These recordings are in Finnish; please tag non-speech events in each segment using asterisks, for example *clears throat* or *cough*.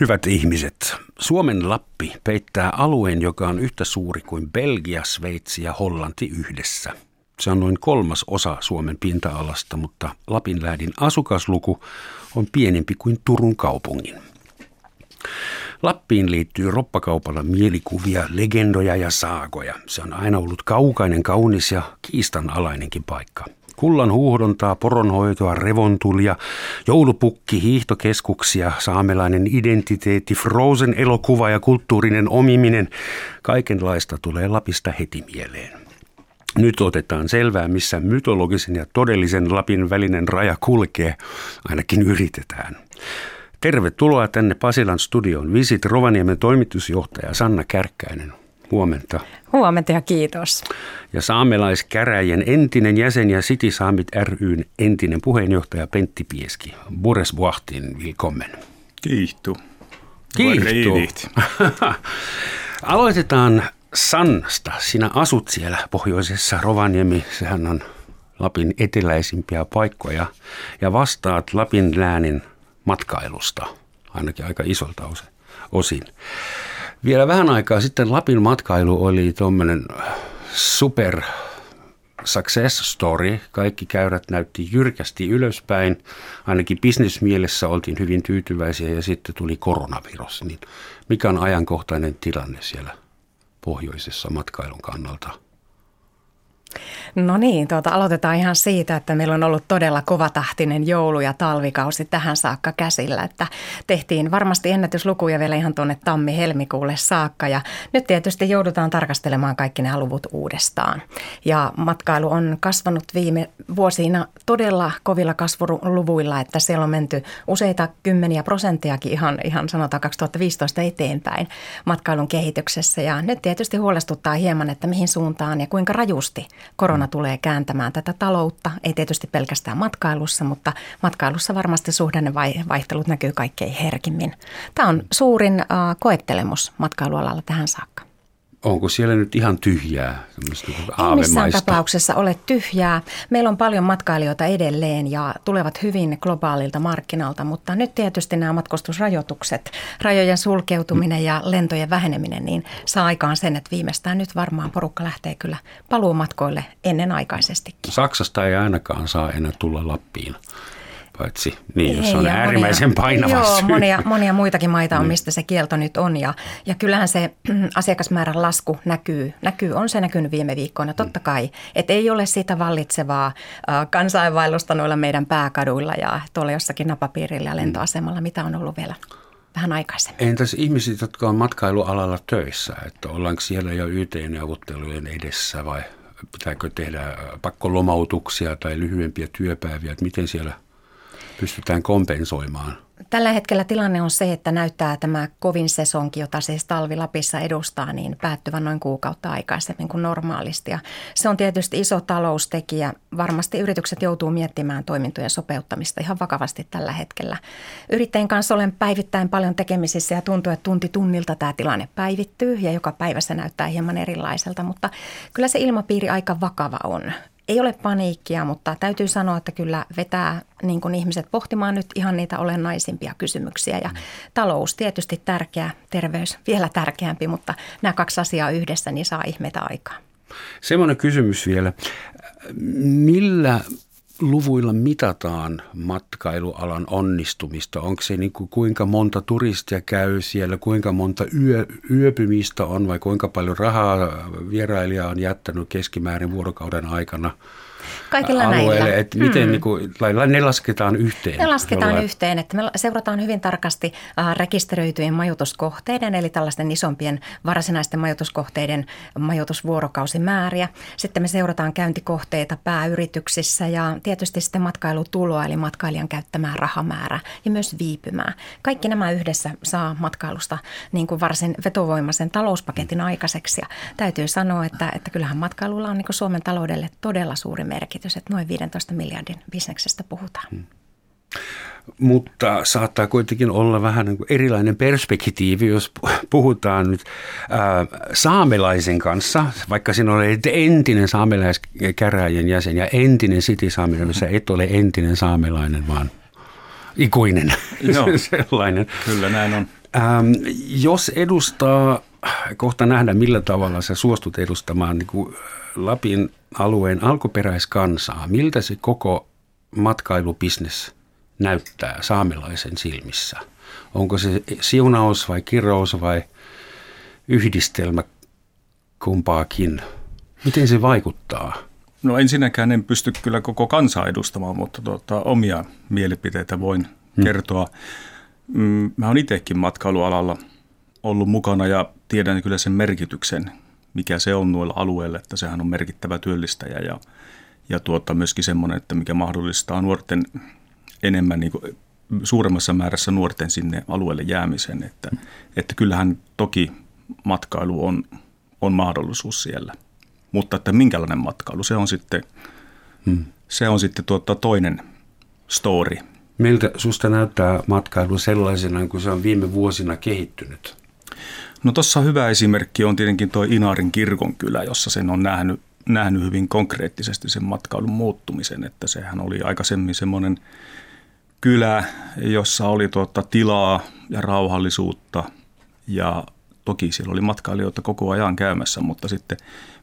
Hyvät ihmiset, Suomen Lappi peittää alueen, joka on yhtä suuri kuin Belgia, Sveitsi ja Hollanti yhdessä. Se on noin kolmas osa Suomen pinta-alasta, mutta Lapinläädin asukasluku on pienempi kuin Turun kaupungin. Lappiin liittyy roppakaupalla mielikuvia, legendoja ja saagoja. Se on aina ollut kaukainen, kaunis ja kiistanalainenkin paikka. Kullan huuhdontaa, poronhoitoa, revontulia, joulupukki, hiihtokeskuksia, saamelainen identiteetti, Frozen elokuva ja kulttuurinen omiminen. Kaikenlaista tulee Lapista heti mieleen. Nyt otetaan selvää, missä mytologisen ja todellisen Lapin välinen raja kulkee. Ainakin yritetään. Tervetuloa tänne Pasilan studioon. Visit Rovaniemen toimitusjohtaja Sanna Kärkkäinen. Huomenta. Huomenta ja kiitos. Ja saamelaiskäräjien entinen jäsen ja City Saamit ryn entinen puheenjohtaja Pentti Pieski. Bures Vuahtin, willkommen. Kiihtu. Kiihtu. *laughs* Aloitetaan Sannasta. Sinä asut siellä pohjoisessa Rovaniemi. Sehän on Lapin eteläisimpiä paikkoja. Ja vastaat Lapin läänin matkailusta, ainakin aika isolta osin. Vielä vähän aikaa sitten Lapin matkailu oli tuommoinen super success story. Kaikki käyrät näytti jyrkästi ylöspäin. Ainakin bisnesmielessä oltiin hyvin tyytyväisiä ja sitten tuli koronavirus. Niin mikä on ajankohtainen tilanne siellä pohjoisessa matkailun kannalta? No niin, tuota, aloitetaan ihan siitä, että meillä on ollut todella kovatahtinen joulu- ja talvikausi tähän saakka käsillä. Että tehtiin varmasti ennätyslukuja vielä ihan tuonne tammi-helmikuulle saakka ja nyt tietysti joudutaan tarkastelemaan kaikki nämä luvut uudestaan. Ja matkailu on kasvanut viime vuosina todella kovilla kasvuluvuilla, että siellä on menty useita kymmeniä prosenttiakin ihan, ihan sanotaan 2015 eteenpäin matkailun kehityksessä. Ja nyt tietysti huolestuttaa hieman, että mihin suuntaan ja kuinka rajusti korona tulee kääntämään tätä taloutta. Ei tietysti pelkästään matkailussa, mutta matkailussa varmasti suhdannevaihtelut näkyy kaikkein herkimmin. Tämä on suurin koettelemus matkailualalla tähän saakka. Onko siellä nyt ihan tyhjää? Ei missään tapauksessa ole tyhjää. Meillä on paljon matkailijoita edelleen ja tulevat hyvin globaalilta markkinalta, mutta nyt tietysti nämä matkustusrajoitukset, rajojen sulkeutuminen ja lentojen väheneminen, niin saa aikaan sen, että viimeistään nyt varmaan porukka lähtee kyllä paluumatkoille ennenaikaisestikin. Saksasta ei ainakaan saa enää tulla Lappiin paitsi niin, jos on äärimmäisen monia, painava Joo, syy. Monia, monia muitakin maita on, niin. mistä se kielto nyt on. Ja, ja kyllähän se asiakasmäärän lasku näkyy, näkyy, on se näkynyt viime viikkoina, totta kai. Että ei ole sitä vallitsevaa kansainvaellusta noilla meidän pääkaduilla ja tuolla jossakin napapiirillä ja mm. lentoasemalla, mitä on ollut vielä vähän aikaisemmin. Entäs ihmiset, jotka on matkailualalla töissä, että ollaanko siellä jo YT-neuvottelujen edessä vai pitääkö tehdä pakkolomautuksia tai lyhyempiä työpäiviä, että miten siellä – pystytään kompensoimaan? Tällä hetkellä tilanne on se, että näyttää tämä kovin sesonki, jota siis talvi Lapissa edustaa, niin päättyvän noin kuukautta aikaisemmin kuin normaalisti. Ja se on tietysti iso taloustekijä. Varmasti yritykset joutuu miettimään toimintojen sopeuttamista ihan vakavasti tällä hetkellä. Yrittäjien kanssa olen päivittäin paljon tekemisissä ja tuntuu, että tunti tunnilta tämä tilanne päivittyy ja joka päivä se näyttää hieman erilaiselta, mutta kyllä se ilmapiiri aika vakava on. Ei ole paniikkia, mutta täytyy sanoa, että kyllä vetää niin kuin ihmiset pohtimaan nyt ihan niitä olennaisimpia kysymyksiä. Ja talous tietysti tärkeä, terveys vielä tärkeämpi, mutta nämä kaksi asiaa yhdessä niin saa ihmeitä aikaa. Semmoinen kysymys vielä. Millä luvuilla mitataan matkailualan onnistumista? Onko se niin kuin, kuinka monta turistia käy siellä, kuinka monta yö, yöpymistä on vai kuinka paljon rahaa vierailija on jättänyt keskimäärin vuorokauden aikana – Kaikilla alueelle, näillä. että miten hmm. niin kuin, ne lasketaan yhteen? Ne lasketaan jollain... yhteen, että me seurataan hyvin tarkasti äh, rekisteröityjen majoituskohteiden, eli tällaisten isompien varsinaisten majoituskohteiden majoitusvuorokausimääriä. Sitten me seurataan käyntikohteita pääyrityksissä ja tietysti sitten matkailutuloa, eli matkailijan käyttämää rahamäärä ja myös viipymää. Kaikki nämä yhdessä saa matkailusta niin kuin varsin vetovoimaisen talouspaketin aikaiseksi. Ja täytyy sanoa, että, että kyllähän matkailulla on niin kuin Suomen taloudelle todella suuri merkitys, että noin 15 miljardin bisneksestä puhutaan. Hmm. Mutta saattaa kuitenkin olla vähän niin kuin erilainen perspektiivi, jos puhutaan nyt ää, saamelaisen kanssa, vaikka sinä olet entinen saamelaiskäräjien jäsen ja entinen sitisaamelainen, missä et ole entinen saamelainen, vaan ikuinen Joo, *laughs* sellainen. Kyllä näin on. Ähm, jos edustaa, kohta nähdä millä tavalla sä suostut edustamaan niin kuin Lapin alueen alkuperäiskansaa, miltä se koko matkailubisnes näyttää saamelaisen silmissä? Onko se siunaus vai kirous vai yhdistelmä kumpaakin? Miten se vaikuttaa? No ensinnäkään en pysty kyllä koko kansaa edustamaan, mutta tuota, omia mielipiteitä voin hmm. kertoa. Mm, mä oon itsekin matkailualalla ollut mukana ja tiedän kyllä sen merkityksen, mikä se on noilla alueilla, että sehän on merkittävä työllistäjä ja, ja tuota, myöskin semmoinen, että mikä mahdollistaa nuorten enemmän niin kuin, suuremmassa määrässä nuorten sinne alueelle jäämisen. Että, että kyllähän toki matkailu on, on mahdollisuus siellä. Mutta että minkälainen matkailu, se on sitten, hmm. se on sitten tuota toinen story. Miltä susta näyttää matkailu sellaisena, kun se on viime vuosina kehittynyt? No tuossa hyvä esimerkki on tietenkin tuo Inarin kirkonkylä, jossa sen on nähnyt, nähnyt hyvin konkreettisesti sen matkailun muuttumisen, että sehän oli aikaisemmin semmoinen kylä, jossa oli tuota tilaa ja rauhallisuutta ja toki siellä oli matkailijoita koko ajan käymässä, mutta sitten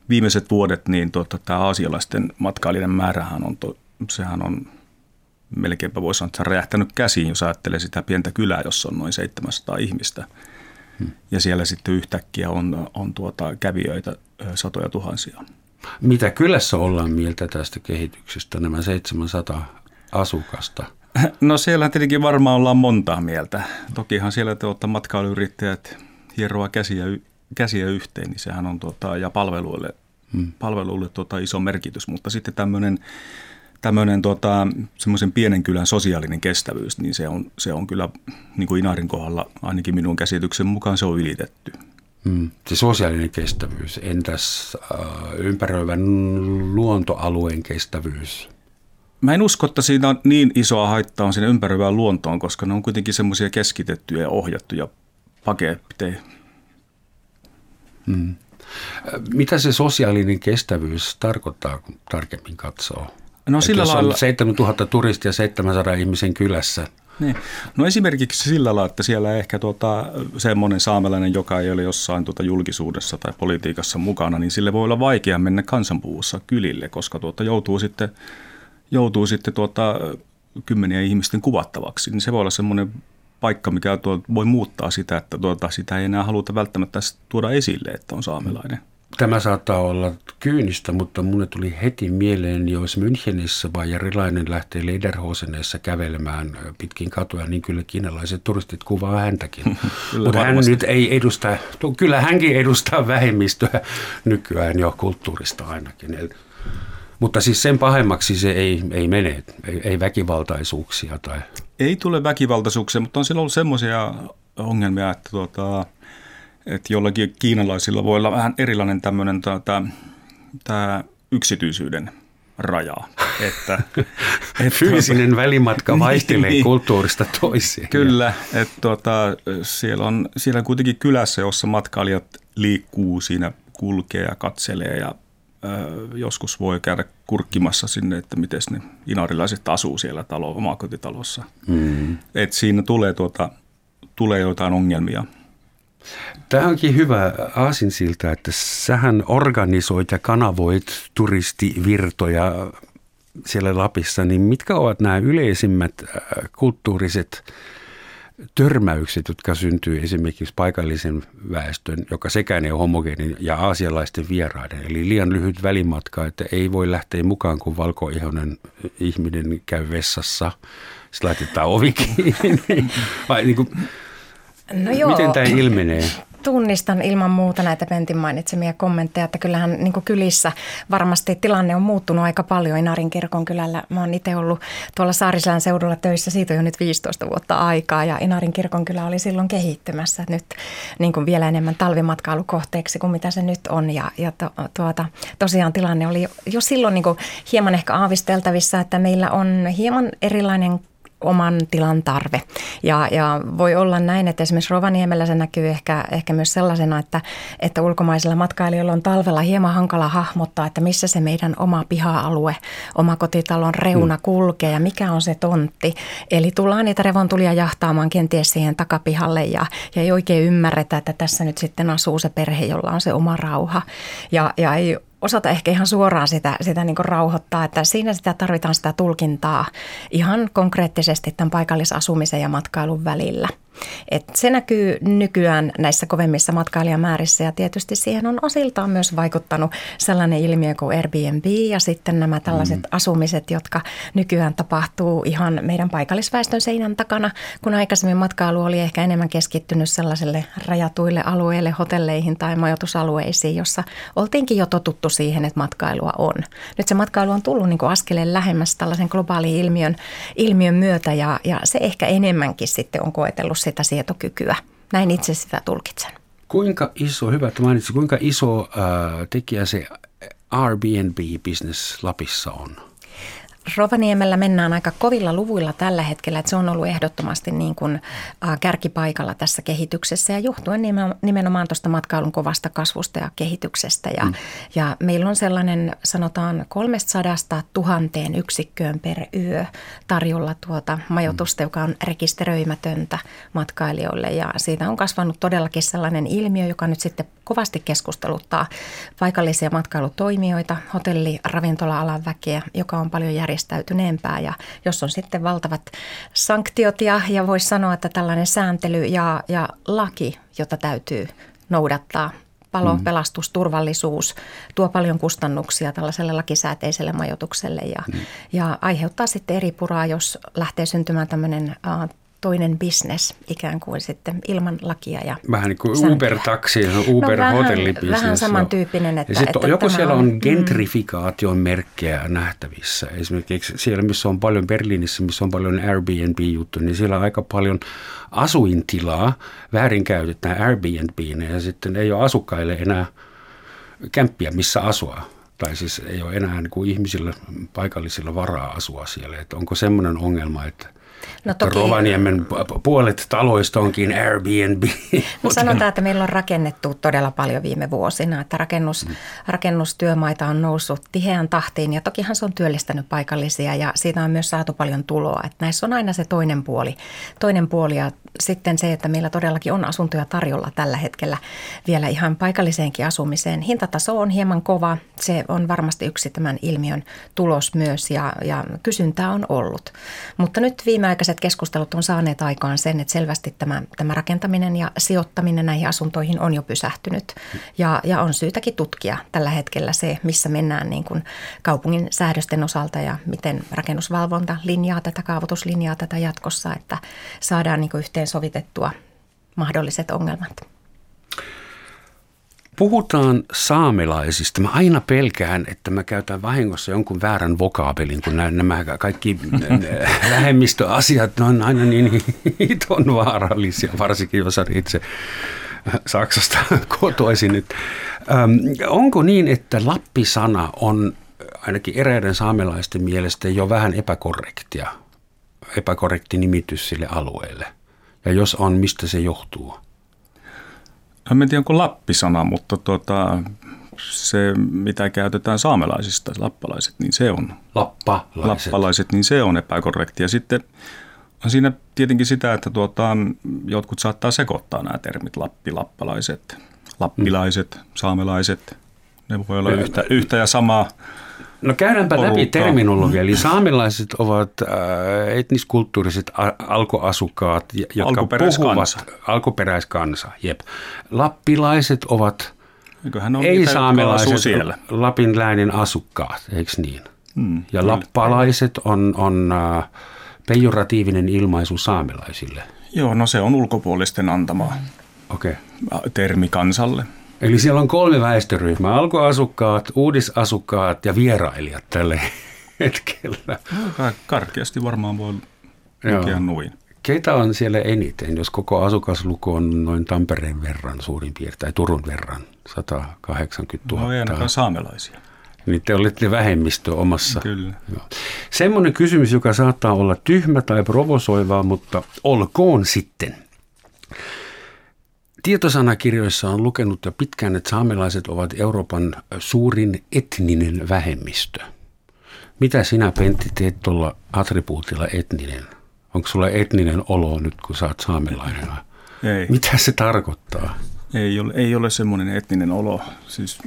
viimeiset vuodet niin tuota, tämä aasialaisten matkailijoiden määrähän on, to, sehän on melkeinpä voisi sanoa, että se on räjähtänyt käsiin, jos ajattelee sitä pientä kylää, jossa on noin 700 ihmistä. Hmm. Ja siellä sitten yhtäkkiä on, on tuota kävijöitä satoja tuhansia. Mitä kylässä ollaan mieltä tästä kehityksestä, nämä 700 asukasta? *laughs* No siellä tietenkin varmaan ollaan montaa mieltä. Tokihan siellä tuota, matkailuyrittäjät hieroa käsiä, käsiä yhteen, niin sehän on tuota, ja palveluille, hmm. palveluille tuota, iso merkitys. Mutta sitten tämmöinen tämmöinen tuota, semmoisen pienen kylän sosiaalinen kestävyys, niin se on, se on kyllä niin kuin Inarin kohdalla ainakin minun käsityksen mukaan se on ylitetty. Hmm. Se sosiaalinen kestävyys, entäs äh, ympäröivän luontoalueen kestävyys? Mä en usko, että siinä on niin isoa haittaa on sinne ympäröivään luontoon, koska ne on kuitenkin semmoisia keskitettyjä ja ohjattuja paketteja. Hmm. Mitä se sosiaalinen kestävyys tarkoittaa, kun tarkemmin katsoo? No sillä jos lailla... on 7000 turistia 700 ihmisen kylässä. Niin. No esimerkiksi sillä lailla, että siellä ehkä tuota, semmoinen saamelainen, joka ei ole jossain tuota julkisuudessa tai politiikassa mukana, niin sille voi olla vaikea mennä kansanpuvussa kylille, koska tuota, joutuu sitten, joutuu sitten tuota, kymmeniä ihmisten kuvattavaksi. Niin se voi olla semmoinen paikka, mikä tuo, voi muuttaa sitä, että tuota, sitä ei enää haluta välttämättä tuoda esille, että on saamelainen. Tämä saattaa olla kyynistä, mutta mulle tuli heti mieleen, jos Münchenissä vai Jarilainen lähtee Lederhoseneessa kävelemään pitkin katuja, niin kyllä kiinalaiset turistit kuvaa häntäkin. *laughs* mutta hän nyt ei edusta, kyllä hänkin edustaa vähemmistöä nykyään jo kulttuurista ainakin. Mutta siis sen pahemmaksi se ei, ei mene, ei, ei väkivaltaisuuksia. Tai... Ei tule väkivaltaisuuksia, mutta on silloin ollut semmoisia ongelmia, että tuota, että jollakin kiinalaisilla voi olla vähän erilainen tämmöinen tämä, tämä yksityisyyden raja. *laughs* Että, että Fyysinen tuota, *laughs* välimatka vaihtelee niin, kulttuurista toiseen. Kyllä, että tuota, siellä, on, siellä on kuitenkin kylässä, jossa matkailijat liikkuu siinä, kulkee ja katselee ja joskus voi käydä kurkkimassa sinne, että miten ne inarilaiset asuu siellä talo, omakotitalossa. Mm. Et siinä tulee, tuota, tulee jotain ongelmia – Tämä onkin hyvä aasinsilta, että sähän organisoit ja kanavoit turistivirtoja siellä Lapissa, niin mitkä ovat nämä yleisimmät äh, kulttuuriset törmäykset, jotka syntyy esimerkiksi paikallisen väestön, joka sekään ei ole homogeenin, ja aasialaisten vieraiden. Eli liian lyhyt välimatka, että ei voi lähteä mukaan, kun valkoihoinen ihminen käy vessassa. Sitten laitetaan ovi kiinni. *laughs* Vai niin kuin, No joo. Miten tämä ilmenee? Tunnistan ilman muuta näitä Pentin mainitsemia kommentteja, että kyllähän niin kylissä varmasti tilanne on muuttunut aika paljon Inarin kirkon kylällä. Mä oon itse ollut tuolla Saariselän seudulla töissä, siitä on jo nyt 15 vuotta aikaa ja Inarin kirkon kylä oli silloin kehittymässä nyt niin kuin vielä enemmän talvimatkailukohteeksi kuin mitä se nyt on. Ja, ja to, tuota, tosiaan tilanne oli jo, jo silloin niin kuin hieman ehkä aavisteltavissa, että meillä on hieman erilainen oman tilan tarve. Ja, ja voi olla näin, että esimerkiksi Rovaniemellä se näkyy ehkä, ehkä myös sellaisena, että, että ulkomaisilla matkailijoilla on talvella hieman hankala hahmottaa, että missä se meidän oma piha-alue, oma kotitalon reuna mm. kulkee ja mikä on se tontti. Eli tullaan niitä revontulia jahtaamaan kenties siihen takapihalle ja, ja ei oikein ymmärretä, että tässä nyt sitten asuu se perhe, jolla on se oma rauha. Ja, ja ei osata ehkä ihan suoraan sitä, sitä niin rauhoittaa, että siinä sitä tarvitaan sitä tulkintaa ihan konkreettisesti tämän paikallisasumisen ja matkailun välillä – et se näkyy nykyään näissä kovemmissa matkailijamäärissä ja tietysti siihen on osiltaan myös vaikuttanut sellainen ilmiö kuin Airbnb ja sitten nämä tällaiset mm. asumiset, jotka nykyään tapahtuu ihan meidän paikallisväestön seinän takana, kun aikaisemmin matkailu oli ehkä enemmän keskittynyt sellaisille rajatuille alueille, hotelleihin tai majoitusalueisiin, jossa oltiinkin jo totuttu siihen, että matkailua on. Nyt se matkailu on tullut niin kuin askeleen lähemmäs tällaisen globaalin ilmiön, ilmiön myötä ja, ja se ehkä enemmänkin sitten on koetellut sitä sietokykyä. Näin itse sitä tulkitsen. Kuinka iso, hyvä että mainitsi, kuinka iso äh, tekijä se Airbnb-business Lapissa on? Rovaniemellä mennään aika kovilla luvuilla tällä hetkellä, että se on ollut ehdottomasti niin kuin kärkipaikalla tässä kehityksessä ja johtuen nimenomaan tuosta matkailun kovasta kasvusta ja kehityksestä. Ja, mm. ja meillä on sellainen sanotaan 300 tuhanteen yksikköön per yö tarjolla tuota majoitusta, mm. joka on rekisteröimätöntä matkailijoille ja siitä on kasvanut todellakin sellainen ilmiö, joka nyt sitten kovasti keskusteluttaa paikallisia matkailutoimijoita, hotelli- ravintola-alan väkeä, joka on paljon järjestäytyneempää. Ja jos on sitten valtavat sanktiot ja, ja voisi sanoa, että tällainen sääntely ja, ja laki, jota täytyy noudattaa palo, mm. pelastus, turvallisuus tuo paljon kustannuksia tällaiselle lakisääteiselle majoitukselle ja, mm. ja aiheuttaa sitten eri puraa, jos lähtee syntymään tämmöinen toinen bisnes ikään kuin sitten ilman lakia. Ja vähän niin kuin Uber-taksi, Uber-hotellibisnes. No vähän, vähän samantyyppinen. Että, ja sitten että joko siellä on mm. gentrifikaation merkkejä nähtävissä. Esimerkiksi siellä, missä on paljon Berliinissä, missä on paljon Airbnb-juttu, niin siellä on aika paljon asuintilaa väärinkäytetään Airbnbin ja sitten ei ole asukkaille enää kämppiä, missä asua tai siis ei ole enää niin kuin ihmisillä, paikallisilla varaa asua siellä. Että onko semmoinen ongelma, että – No toki, Rovaniemen puolet taloista onkin Airbnb. No *laughs* sanotaan, että meillä on rakennettu todella paljon viime vuosina, että rakennus, mm. rakennustyömaita on noussut tiheään tahtiin ja tokihan se on työllistänyt paikallisia ja siitä on myös saatu paljon tuloa. Että näissä on aina se toinen puoli, toinen puoli ja sitten se, että meillä todellakin on asuntoja tarjolla tällä hetkellä vielä ihan paikalliseenkin asumiseen. Hintataso on hieman kova, se on varmasti yksi tämän ilmiön tulos myös ja, ja kysyntää on ollut. Mutta nyt viimeaikaiset keskustelut on saaneet aikaan sen, että selvästi tämä, tämä rakentaminen ja sijoittaminen näihin asuntoihin on jo pysähtynyt. Ja, ja on syytäkin tutkia tällä hetkellä se, missä mennään niin kuin kaupungin säädösten osalta ja miten rakennusvalvonta linjaa tätä, kaavoituslinjaa tätä jatkossa, että saadaan niin kuin yhteensovitettua mahdolliset ongelmat. Puhutaan saamelaisista. Mä aina pelkään, että mä käytän vahingossa jonkun väärän vokaabelin, kun nämä kaikki vähemmistöasiat on aina niin hiton vaarallisia, varsinkin jos on itse Saksasta kotoisin nyt. Öm, onko niin, että Lappi-sana on ainakin eräiden saamelaisten mielestä jo vähän epäkorrektia, epäkorrekti nimitys sille alueelle? Ja jos on, mistä se johtuu? En tiedä onko lappisana, mutta tuota, se mitä käytetään saamelaisista, lappalaiset, niin se on. Lappalaiset. Lappalaiset, niin se on epäkorrekti. Ja sitten on siinä tietenkin sitä, että tuota, jotkut saattaa sekoittaa nämä termit lappi, lappalaiset, lappilaiset, mm. saamelaiset. Ne voi olla yhtä, yhtä ja samaa No käydäänpä porukka. läpi terminologia. Eli saamelaiset ovat äh, etniskulttuuriset alkoasukkaat, jotka alkuperäiskansa. puhuvat alkuperäiskansa. Jep. Lappilaiset ovat ei-saamelaiset. Lapin läänin asukkaat, eikö niin? Hmm, ja lappalaiset on, on äh, pejoratiivinen ilmaisu saamelaisille. Joo, no se on ulkopuolisten antama okay. termi kansalle. Eli siellä on kolme väestöryhmää, alkuasukkaat, uudisasukkaat ja vierailijat tällä *laughs* hetkellä. Karkeasti varmaan voi lukea noin. Keitä on siellä eniten, jos koko asukasluku on noin Tampereen verran suurin piirtein, tai Turun verran, 180 000? No ei ainakaan saamelaisia. Niin te olette vähemmistö omassa. Kyllä. Joo. Semmoinen kysymys, joka saattaa olla tyhmä tai provosoivaa, mutta olkoon sitten. Tietosanakirjoissa on lukenut jo pitkään, että saamelaiset ovat Euroopan suurin etninen vähemmistö. Mitä sinä, Pentti, teet tuolla attribuutilla etninen? Onko sulla etninen olo nyt, kun sä oot saamelainen? Ei. Mitä se tarkoittaa? Ei ole, ei ole semmoinen etninen olo. Siis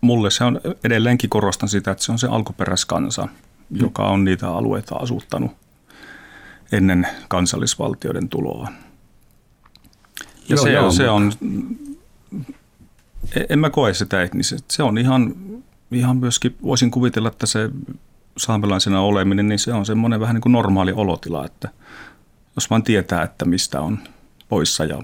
mulle se on, edelleenkin korostan sitä, että se on se alkuperäiskansa, joka on niitä alueita asuttanut ennen kansallisvaltioiden tuloa. Ja Joo, se, joo, se on, en mä koe sitä etnisesti. Se on ihan, ihan myöskin, voisin kuvitella, että se saamelaisena oleminen, niin se on semmoinen vähän niin kuin normaali olotila, että jos vaan tietää, että mistä on poissa ja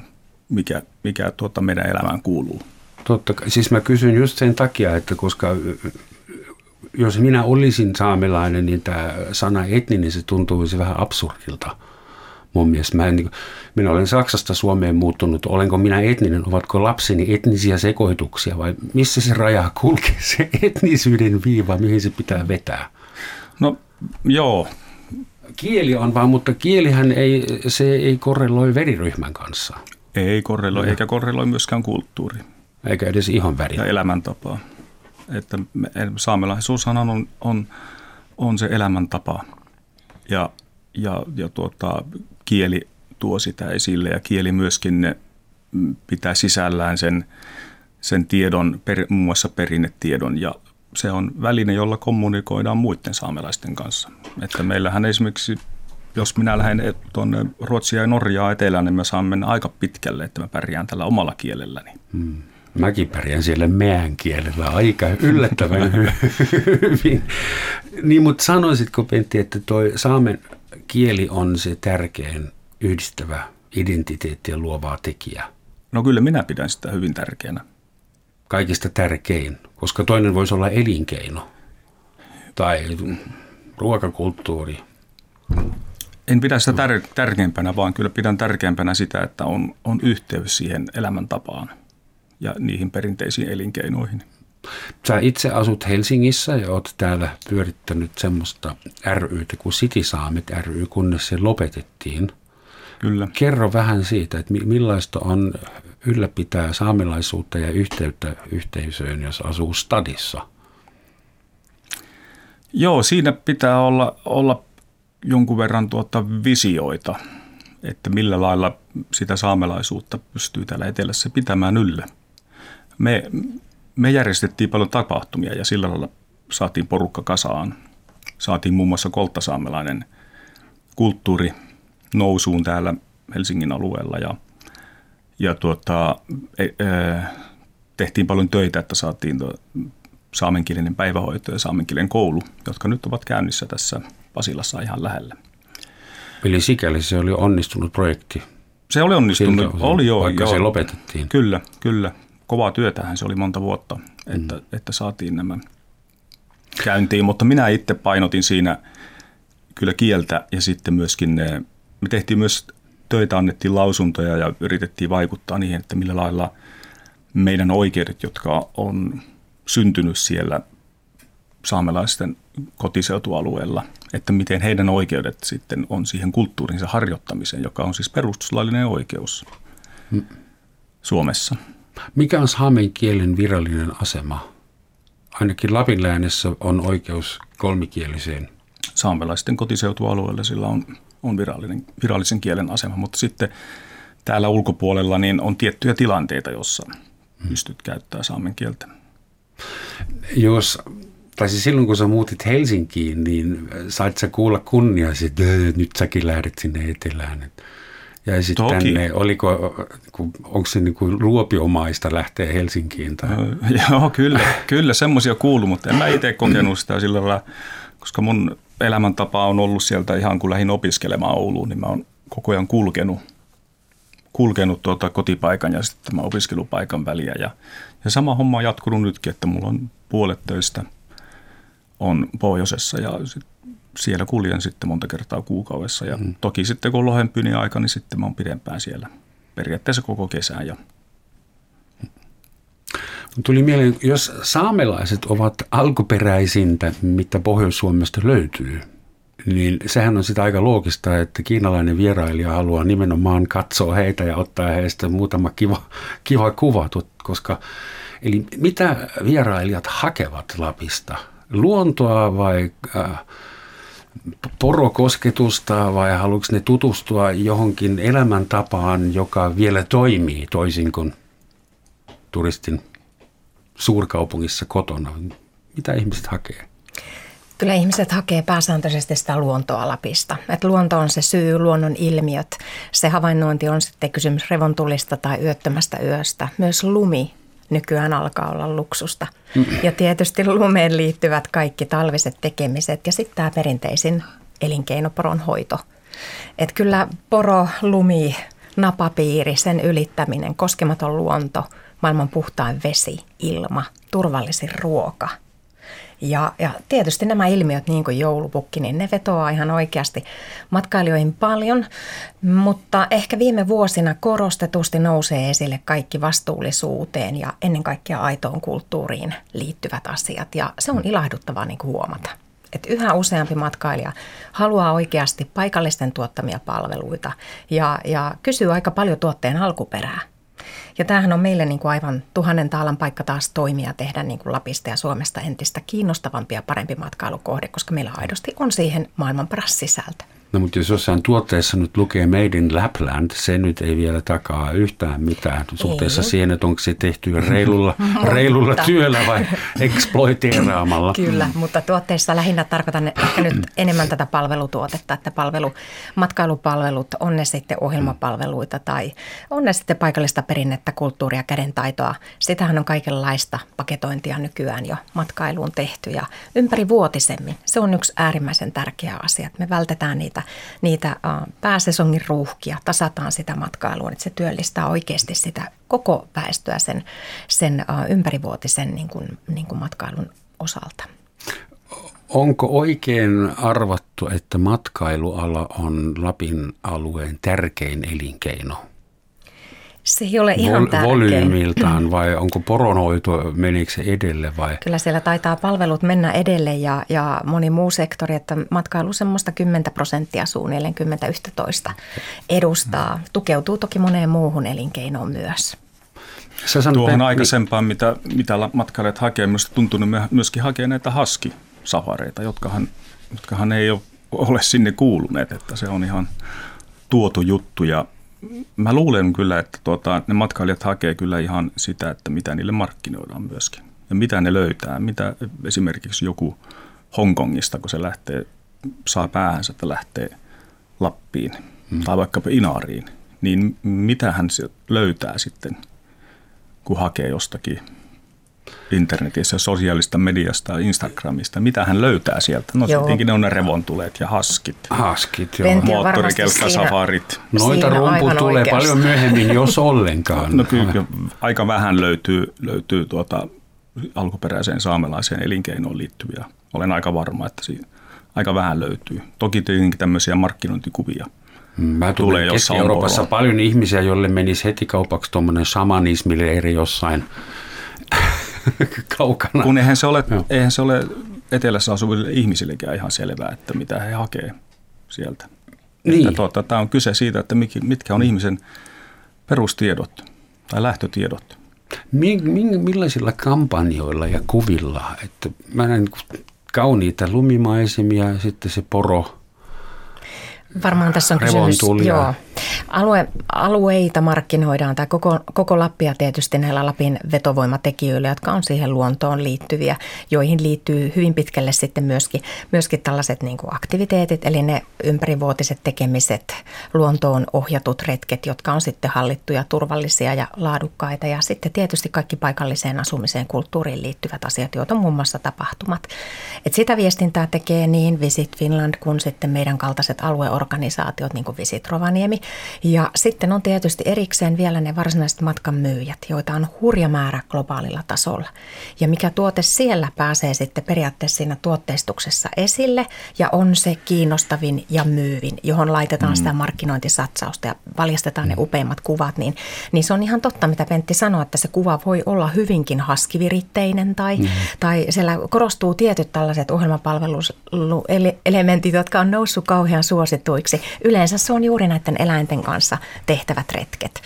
mikä, mikä tuota meidän elämään kuuluu. Totta kai. Siis mä kysyn just sen takia, että koska jos minä olisin saamelainen, niin tämä sana etninen, se tuntuisi vähän absurdilta. Mun mielestä mä, en, niin, minä olen Saksasta Suomeen muuttunut. Olenko minä etninen? Ovatko lapseni etnisiä sekoituksia vai missä se raja kulkee? Se etnisyyden viiva, mihin se pitää vetää? No joo, Kieli on vaan, mutta kielihän ei, se ei korreloi veriryhmän kanssa, ei korreloi, eikä korreloi myöskään kulttuuri eikä edes ihon väri. ja elämäntapaa. Että me- saamelaisuushan on, on, on se elämäntapa ja, ja, ja tuota, kieli tuo sitä esille ja kieli myöskin mm, pitää sisällään sen, sen tiedon, per, muun muassa perinnetiedon ja se on väline, jolla kommunikoidaan muiden saamelaisten kanssa. Että meillähän esimerkiksi, jos minä lähden tuonne Ruotsia ja Norjaa etelään, niin mä saan mennä aika pitkälle, että mä pärjään tällä omalla kielelläni. Mäkin pärjään siellä meän kielellä aika yllättävän *laughs* hyvin. Niin, mutta sanoisitko Pentti, että toi saamen kieli on se tärkein yhdistävä identiteettiä luovaa tekijä? No kyllä minä pidän sitä hyvin tärkeänä. Kaikista tärkein, koska toinen voisi olla elinkeino tai ruokakulttuuri. En pidä sitä tär- tärkeimpänä, vaan kyllä pidän tärkeämpänä sitä, että on, on yhteys siihen elämäntapaan ja niihin perinteisiin elinkeinoihin. Sä itse asut Helsingissä ja oot täällä pyörittänyt semmoista rytä kuin City Saamet ry, kunnes se lopetettiin. Kyllä. Kerro vähän siitä, että mi- millaista on ylläpitää saamelaisuutta ja yhteyttä yhteisöön, jos asuu stadissa. Joo, siinä pitää olla, olla jonkun verran tuota visioita, että millä lailla sitä saamelaisuutta pystyy täällä etelässä pitämään yllä. Me, me järjestettiin paljon tapahtumia ja sillä lailla saatiin porukka kasaan. Saatiin muun muassa kolttasaamelainen kulttuuri nousuun täällä Helsingin alueella ja, ja tuota, e, e, tehtiin paljon töitä, että saatiin tuo saamenkielinen päivähoito ja saamenkielinen koulu, jotka nyt ovat käynnissä tässä Pasilassa ihan lähellä. Eli sikäli se oli onnistunut projekti. Se oli onnistunut. siltä oli joo, vaikka joo. se lopetettiin. Kyllä, kyllä. Kovaa työtähän se oli monta vuotta, että, mm. että saatiin nämä käyntiin, mutta minä itse painotin siinä kyllä kieltä ja sitten myöskin ne, me tehtiin myös töitä, annettiin lausuntoja ja yritettiin vaikuttaa niihin, että millä lailla meidän oikeudet, jotka on syntynyt siellä saamelaisten kotiseutualueella, että miten heidän oikeudet sitten on siihen kulttuurinsa harjoittamiseen, joka on siis perustuslaillinen oikeus Suomessa. Mikä on saamen kielen virallinen asema? Ainakin Lapinläänessä on oikeus kolmikieliseen. saamelaisten kotiseutualueella sillä on, on virallinen, virallisen kielen asema, mutta sitten täällä ulkopuolella niin on tiettyjä tilanteita, jossa pystyt käyttämään saamen kieltä. Jos, tai siis silloin kun sä muutit Helsinkiin, niin sait sä kuulla kunniasi, että "Äh, nyt säkin lähdet sinne etelään. Et Jäisit Toki. tänne, oliko, onko se niin kuin luopiomaista lähteä Helsinkiin? Tai? Ö, *laughs* Joo, kyllä, kyllä semmoisia kuuluu, mutta en mä itse kokenut sitä sillä lailla, koska mun elämäntapa on ollut sieltä ihan kun lähdin opiskelemaan Ouluun, niin mä oon koko ajan kulkenut, kulkenut tuota kotipaikan ja sitten tämän opiskelupaikan väliä. Ja, ja sama homma on jatkunut nytkin, että mulla on puolet töistä on pohjoisessa ja sit siellä kuljen sitten monta kertaa kuukaudessa. Ja mm. toki sitten kun on lohenpyynnin aika, niin sitten mä oon pidempään siellä periaatteessa koko kesän ja Tuli mieleen, jos saamelaiset ovat alkuperäisintä, mitä Pohjois-Suomesta löytyy, niin sehän on sitä aika loogista, että kiinalainen vierailija haluaa nimenomaan katsoa heitä ja ottaa heistä muutama kiva, kiva kuva, koska eli mitä vierailijat hakevat Lapista? Luontoa vai äh, porokosketusta vai haluatko ne tutustua johonkin elämäntapaan, joka vielä toimii toisin kuin turistin suurkaupungissa kotona? Mitä ihmiset hakee? Kyllä ihmiset hakee pääsääntöisesti sitä luontoa Lapista. Et luonto on se syy, luonnon ilmiöt. Se havainnointi on sitten kysymys revontulista tai yöttömästä yöstä. Myös lumi nykyään alkaa olla luksusta. Ja tietysti lumeen liittyvät kaikki talviset tekemiset ja sitten tämä perinteisin elinkeinoporon hoito. Et kyllä poro, lumi, napapiiri, sen ylittäminen, koskematon luonto, maailman puhtain vesi, ilma, turvallisin ruoka – ja, ja tietysti nämä ilmiöt, niin kuin joulupukki, niin ne vetoaa ihan oikeasti matkailijoihin paljon, mutta ehkä viime vuosina korostetusti nousee esille kaikki vastuullisuuteen ja ennen kaikkea aitoon kulttuuriin liittyvät asiat. Ja se on ilahduttavaa niin kuin huomata. Että yhä useampi matkailija haluaa oikeasti paikallisten tuottamia palveluita ja, ja kysyy aika paljon tuotteen alkuperää. Ja tämähän on meille niin kuin aivan tuhannen taalan paikka taas toimia tehdä niin kuin Lapista ja Suomesta entistä kiinnostavampi ja parempi matkailukohde, koska meillä aidosti on siihen maailman paras sisältö. No mutta jos jossain tuotteessa nyt lukee Made in Lapland, se nyt ei vielä takaa yhtään mitään suhteessa ei. siihen, että onko se tehty reilulla, *laughs* reilulla työllä vai *laughs* exploiteeraamalla. Kyllä, mutta tuotteissa lähinnä tarkoitan ehkä nyt enemmän tätä palvelutuotetta, että palvelu, matkailupalvelut, on ne sitten ohjelmapalveluita tai on ne sitten paikallista perinnettä, kulttuuria, kädentaitoa. Sitähän on kaikenlaista paketointia nykyään jo matkailuun tehty ja ympärivuotisemmin. Se on yksi äärimmäisen tärkeä asia, että me vältetään niitä niitä pääsesongin ruuhkia, tasataan sitä matkailua, että se työllistää oikeasti sitä koko väestöä sen, sen ympärivuotisen niin kuin, niin kuin matkailun osalta. Onko oikein arvattu, että matkailuala on Lapin alueen tärkein elinkeino? Se ei ole ihan Vol- tärkein. Volyymiltaan vai onko poronhoito, menikö se edelle vai? Kyllä siellä taitaa palvelut mennä edelle ja, ja moni muu sektori, että matkailu semmoista 10 prosenttia suunnilleen 10-11 edustaa. Tukeutuu toki moneen muuhun elinkeinoon myös. Sä sanot, Tuohon aikaisempaan, mitä, mitä matkailijat hakee, minusta tuntuu, että myöskin hakee näitä haskisafareita, jotkahan, jotkahan ei ole sinne kuuluneet, että se on ihan tuotu juttu ja mä luulen kyllä, että tuota, ne matkailijat hakee kyllä ihan sitä, että mitä niille markkinoidaan myöskin. Ja mitä ne löytää. Mitä esimerkiksi joku Hongkongista, kun se lähtee, saa päähänsä, että lähtee Lappiin hmm. tai vaikkapa Inaariin, niin mitä hän löytää sitten, kun hakee jostakin internetissä, sosiaalista mediasta, Instagramista. Mitä hän löytää sieltä? No joo. tietenkin ne on ne revontulet ja haskit. Haskit, joo. Moottorikelkkasafarit. Noita rumpu tulee oikeasti. paljon myöhemmin, *laughs* jos ollenkaan. No kyllä, aika vähän löytyy, löytyy tuota alkuperäiseen saamelaiseen elinkeinoon liittyviä. Olen aika varma, että siinä aika vähän löytyy. Toki tietenkin tämmöisiä markkinointikuvia. Mä tulee Keski-Euroopassa paljon ihmisiä, joille menisi heti kaupaksi tuommoinen eri jossain *laughs* kaukana. Kun eihän se ole, eihän se ole etelässä asuville ihmisillekään ihan selvää, että mitä he hakee sieltä. Niin. Että tuota, tämä on kyse siitä, että mitkä on ihmisen perustiedot tai lähtötiedot. Millaisilla kampanjoilla ja kuvilla? Että mä näen kauniita lumimaisemia ja sitten se poro Varmaan tässä on kysymys, joo. Alue, alueita markkinoidaan, tai koko, koko Lappia tietysti näillä Lapin vetovoimatekijöillä, jotka on siihen luontoon liittyviä, joihin liittyy hyvin pitkälle sitten myöskin, myöskin tällaiset niin kuin aktiviteetit, eli ne ympärivuotiset tekemiset, luontoon ohjatut retket, jotka on sitten hallittuja, turvallisia ja laadukkaita, ja sitten tietysti kaikki paikalliseen asumiseen, kulttuuriin liittyvät asiat, joita on muun muassa tapahtumat. Et sitä viestintää tekee niin Visit Finland kuin sitten meidän kaltaiset alueorganisaatiot, niin kuin Visit Rovaniemi, Ja sitten on tietysti erikseen vielä ne varsinaiset matkan myyjät, joita on hurja määrä globaalilla tasolla. Ja mikä tuote siellä pääsee sitten periaatteessa siinä tuotteistuksessa esille ja on se kiinnostavin ja myyvin, johon laitetaan mm. sitä markkinointisatsausta ja valjastetaan mm. ne upeimmat kuvat, niin, niin se on ihan totta, mitä Pentti sanoi, että se kuva voi olla hyvinkin haskiviritteinen tai, mm. tai siellä korostuu tietyt tällaiset ohjelmapalveluelementit, jotka on noussut kauhean suosituiksi. Yleensä se on juuri näiden eläinten kanssa tehtävät retket.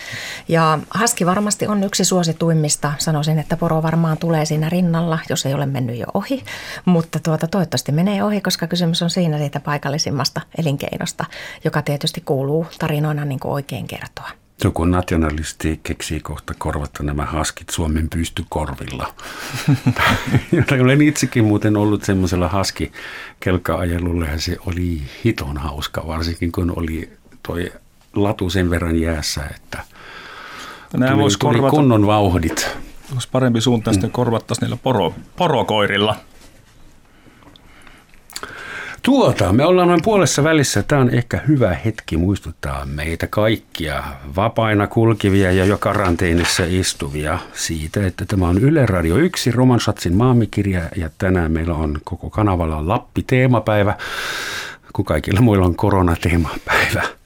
Ja haski varmasti on yksi suosituimmista. Sanoisin, että poro varmaan tulee siinä rinnalla, jos ei ole mennyt jo ohi. Mutta tuota, toivottavasti menee ohi, koska kysymys on siinä siitä paikallisimmasta elinkeinosta, joka tietysti kuuluu tarinoina niin kuin oikein kertoa. Joku nationalisti keksii kohta korvata nämä haskit Suomen pystykorvilla. *laughs* Olen itsekin muuten ollut semmoisella haski ja se oli hiton hauska, varsinkin kun oli toi latu sen verran jäässä, että Nämä tuli, tuli korvata, kunnon vauhdit. Olisi parempi suuntaan mm. sitten korvattaisiin niillä poro, porokoirilla. Tuota, me ollaan noin puolessa välissä. Tämä on ehkä hyvä hetki muistuttaa meitä kaikkia, vapaina kulkivia ja jo karanteenissa istuvia siitä, että tämä on Yle Radio 1, Romansatsin maamikirja ja tänään meillä on koko kanavalla Lappi-teemapäivä, kun kaikilla muilla on koronateemapäivä.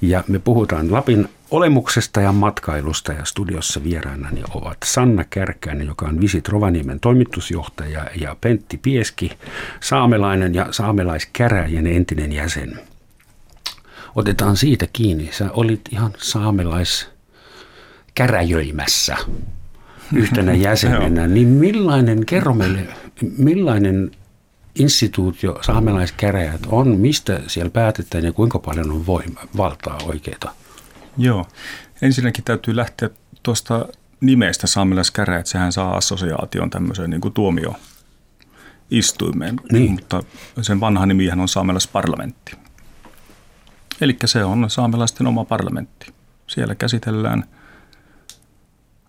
Ja me puhutaan Lapin olemuksesta ja matkailusta ja studiossa vieraanani ovat Sanna Kärkäinen, joka on Visit Rovaniemen toimitusjohtaja ja Pentti Pieski, saamelainen ja saamelaiskäräjien entinen jäsen. Otetaan siitä kiinni. Sä olit ihan saamelaiskäräjöimässä yhtenä *laughs* jäsenenä, niin millainen, kerro meille, millainen instituutio, saamelaiskäräjät on, mistä siellä päätetään ja kuinka paljon on voima, valtaa oikeita? Joo, ensinnäkin täytyy lähteä tuosta nimestä saamelaiskäräjät, sehän saa assosiaation tämmöiseen niin kuin tuomioistuimeen, niin. mutta sen vanha nimihän on saamelaisparlamentti. Eli se on saamelaisten oma parlamentti. Siellä käsitellään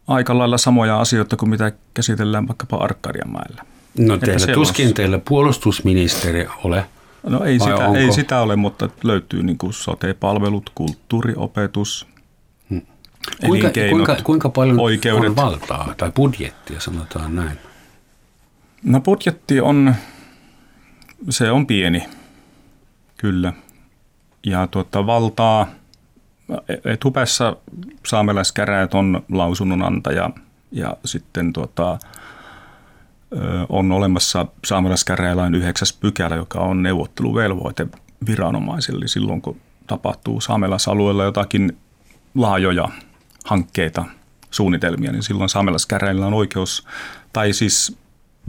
aika lailla samoja asioita kuin mitä käsitellään vaikkapa Arkadianmäellä. No teillä tuskin on... teillä puolustusministeri ole. No ei sitä, ei sitä ole, mutta löytyy niin kuin sote-palvelut, kulttuuriopetus, hmm. kuinka, kuinka, kuinka paljon oikeudet. on valtaa tai budjettia, sanotaan näin? No budjetti on, se on pieni, kyllä. Ja tuota, valtaa, etupäässä saamelaiskäräjät on lausunnonantaja ja sitten tuota, on olemassa saamelaiskäräjälain yhdeksäs pykälä, joka on neuvotteluvelvoite viranomaisille silloin, kun tapahtuu saamelaisalueella jotakin laajoja hankkeita, suunnitelmia, niin silloin saamelaiskäräjillä on oikeus, tai siis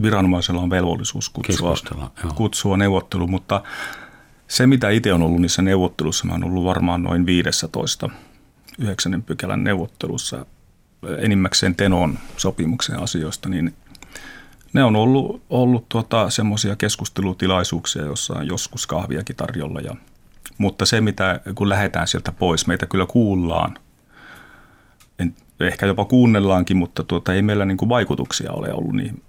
viranomaisella on velvollisuus kutsua, kutsua neuvottelu, mutta se mitä itse on ollut niissä neuvottelussa, mä oon ollut varmaan noin 15 yhdeksännen pykälän neuvottelussa enimmäkseen Tenon sopimuksen asioista, niin ne on ollut, ollut tuota, semmoisia keskustelutilaisuuksia, joissa on joskus kahviakin tarjolla. Ja, mutta se, mitä kun lähdetään sieltä pois, meitä kyllä kuullaan. En, ehkä jopa kuunnellaankin, mutta tuota, ei meillä niin kuin vaikutuksia ole ollut niihin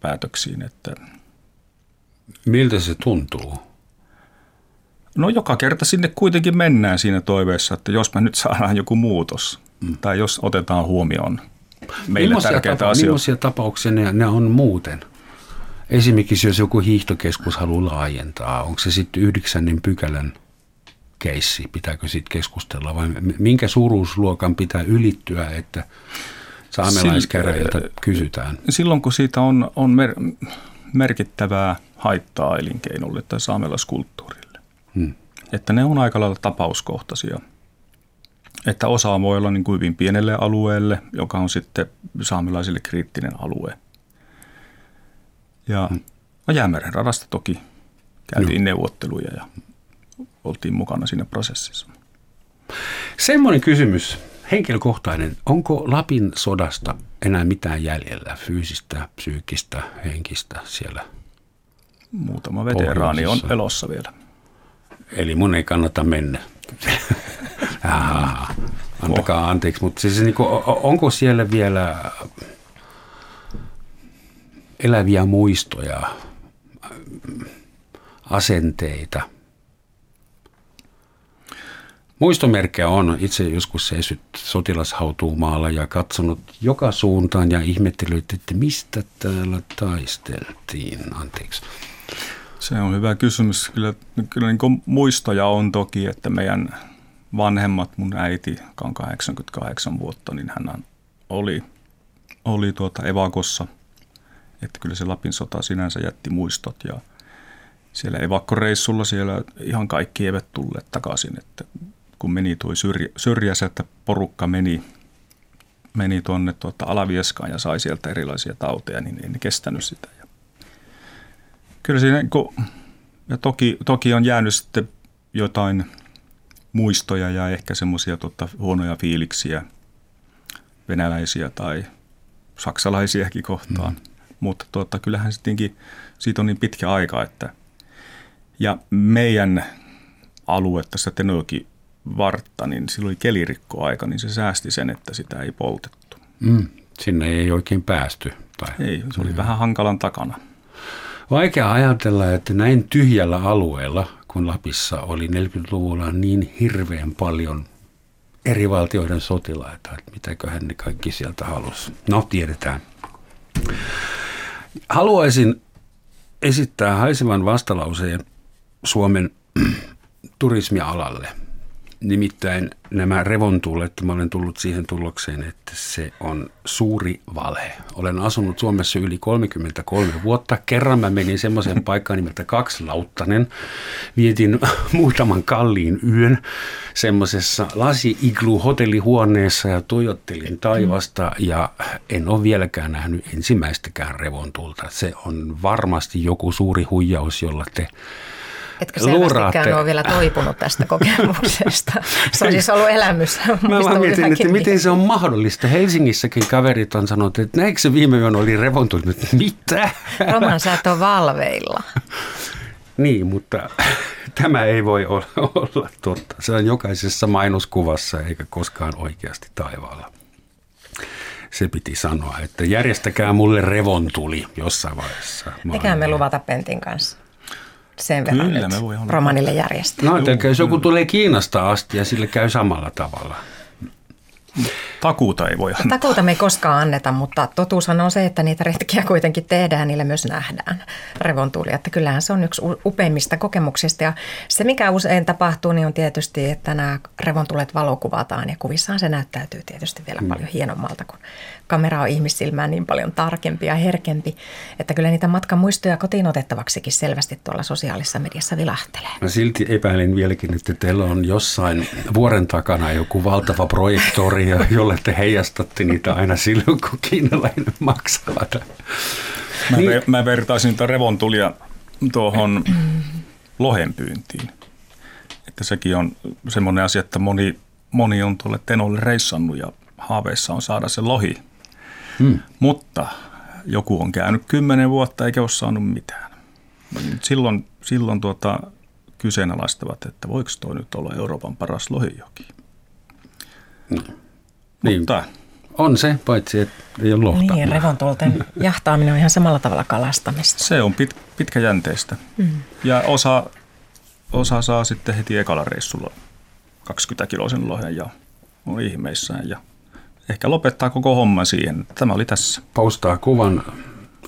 päätöksiin. Että... Miltä se tuntuu? No joka kerta sinne kuitenkin mennään siinä toiveessa, että jos me nyt saadaan joku muutos mm. tai jos otetaan huomioon – meille millaisia tärkeitä tapa- asioita. Millaisia tapauksia ne, ne on muuten? Esimerkiksi jos joku hiihtokeskus haluaa laajentaa, onko se sitten yhdeksännen pykälän keissi, pitääkö sitten keskustella vai minkä suuruusluokan pitää ylittyä, että saamelaiskäräjiltä kysytään? Silloin kun siitä on, on mer- merkittävää haittaa elinkeinolle tai saamelaiskulttuurille. Hmm. Että ne on aika lailla tapauskohtaisia – että osa voi olla niin kuin hyvin pienelle alueelle, joka on sitten saamelaisille kriittinen alue. Ja no Jäämeren radasta toki käytiin no. neuvotteluja ja oltiin mukana siinä prosessissa. Semmoinen kysymys, henkilökohtainen. Onko Lapin sodasta enää mitään jäljellä, fyysistä, psyykkistä, henkistä siellä? Muutama veteraani on elossa vielä. Eli mun ei kannata mennä. Jaa, antakaa anteeksi, mutta siis niin kuin, onko siellä vielä eläviä muistoja, asenteita? Muistomerkkejä on. Itse joskus seisyt sotilashautuumaalla ja katsonut joka suuntaan ja ihmettellyt, että mistä täällä taisteltiin. Anteeksi. Se on hyvä kysymys. Kyllä, kyllä niin muistoja on toki, että meidän vanhemmat, mun äiti, joka on 88 vuotta, niin hän oli, oli tuota evakossa. Että kyllä se Lapin sota sinänsä jätti muistot ja siellä evakkoreissulla siellä ihan kaikki eivät tulleet takaisin. Että kun meni tuo syrjä, syrjässä, että porukka meni, meni tuonne tuota Alavieskaan ja sai sieltä erilaisia tauteja, niin ei ne kestänyt sitä. Kyllä siinä, kun, ja toki, toki on jäänyt sitten jotain muistoja ja ehkä semmoisia tota, huonoja fiiliksiä venäläisiä tai saksalaisiakin kohtaan. Mm. Mutta tota, kyllähän sittenkin siitä on niin pitkä aika, että ja meidän alue tässä Tenojoki vartta, niin silloin oli kelirikkoaika, niin se säästi sen, että sitä ei poltettu. Mm, sinne ei oikein päästy. Tai... Ei, se oli mm. vähän hankalan takana. Vaikea ajatella, että näin tyhjällä alueella, kun Lapissa oli 40-luvulla niin hirveän paljon eri valtioiden sotilaita, että mitäköhän ne kaikki sieltä halusi. No, tiedetään. Haluaisin esittää haisevan vastalauseen Suomen *clears throat* turismialalle – Nimittäin nämä revontullet, mä olen tullut siihen tulokseen, että se on suuri valhe. Olen asunut Suomessa yli 33 vuotta. Kerran mä menin semmoiseen *laughs* paikkaan nimeltä Kaksilauttanen. Vietin *laughs* muutaman kalliin yön semmoisessa lasi-iglu-hotellihuoneessa ja tuijottelin taivasta ja en ole vieläkään nähnyt ensimmäistäkään revontulta. Se on varmasti joku suuri huijaus, jolla te Etkö selvästikään ole vielä toipunut tästä kokemuksesta? Se on siis ollut elämys. *laughs* Mä vaan mietin, että miten se on mahdollista. Helsingissäkin kaverit on sanonut, että näikö se viime yönä oli revontunut? Mitä? Roman, sä et ole valveilla. *laughs* niin, mutta *laughs* tämä ei voi olla, olla totta. Se on jokaisessa mainoskuvassa eikä koskaan oikeasti taivaalla. Se piti sanoa, että järjestäkää mulle revontuli jossain vaiheessa. Mikä me luvata Pentin kanssa sen verran Kyllä, nyt me voi romanille järjestää. No, että jos joku tulee Kiinasta asti ja sille käy samalla tavalla. Takuuta ei voi antaa. Takuuta me ei koskaan anneta, mutta totuushan on se, että niitä retkiä kuitenkin tehdään ja niillä myös nähdään revontuli. Että kyllähän se on yksi upeimmista kokemuksista ja se mikä usein tapahtuu niin on tietysti, että nämä revontulet valokuvataan ja kuvissaan se näyttäytyy tietysti vielä mm. paljon hienommalta, kun kamera on ihmissilmään niin paljon tarkempi ja herkempi, että kyllä niitä matkan muistoja kotiin otettavaksikin selvästi tuolla sosiaalisessa mediassa vilahtelee. Mä silti epäilin vieläkin, että teillä on jossain vuoren takana joku valtava projektori, jolle te heijastatte niitä aina silloin, kun kiinalainen maksaa. Mä, niin. mä vertaisin niitä revontulia tuohon lohenpyyntiin. Että sekin on semmoinen asia, että moni, moni on tuolle Tenolle reissannut ja haaveissa on saada se lohi Hmm. Mutta joku on käynyt kymmenen vuotta eikä ole saanut mitään. Silloin, silloin tuota, kyseenalaistavat, että voiko toi nyt olla Euroopan paras lohijoki. No. Niin. Mutta, on se, paitsi että ei ole lohta. Niin, revontulten *laughs* jahtaaminen on ihan samalla tavalla kalastamista. Se on pit, pitkäjänteistä. Mm. Ja osa, osa saa sitten heti ekalla reissulla 20 kilosen lohen ja on ihmeissään ja ehkä lopettaa koko homma siihen. Tämä oli tässä. Postaa kuvan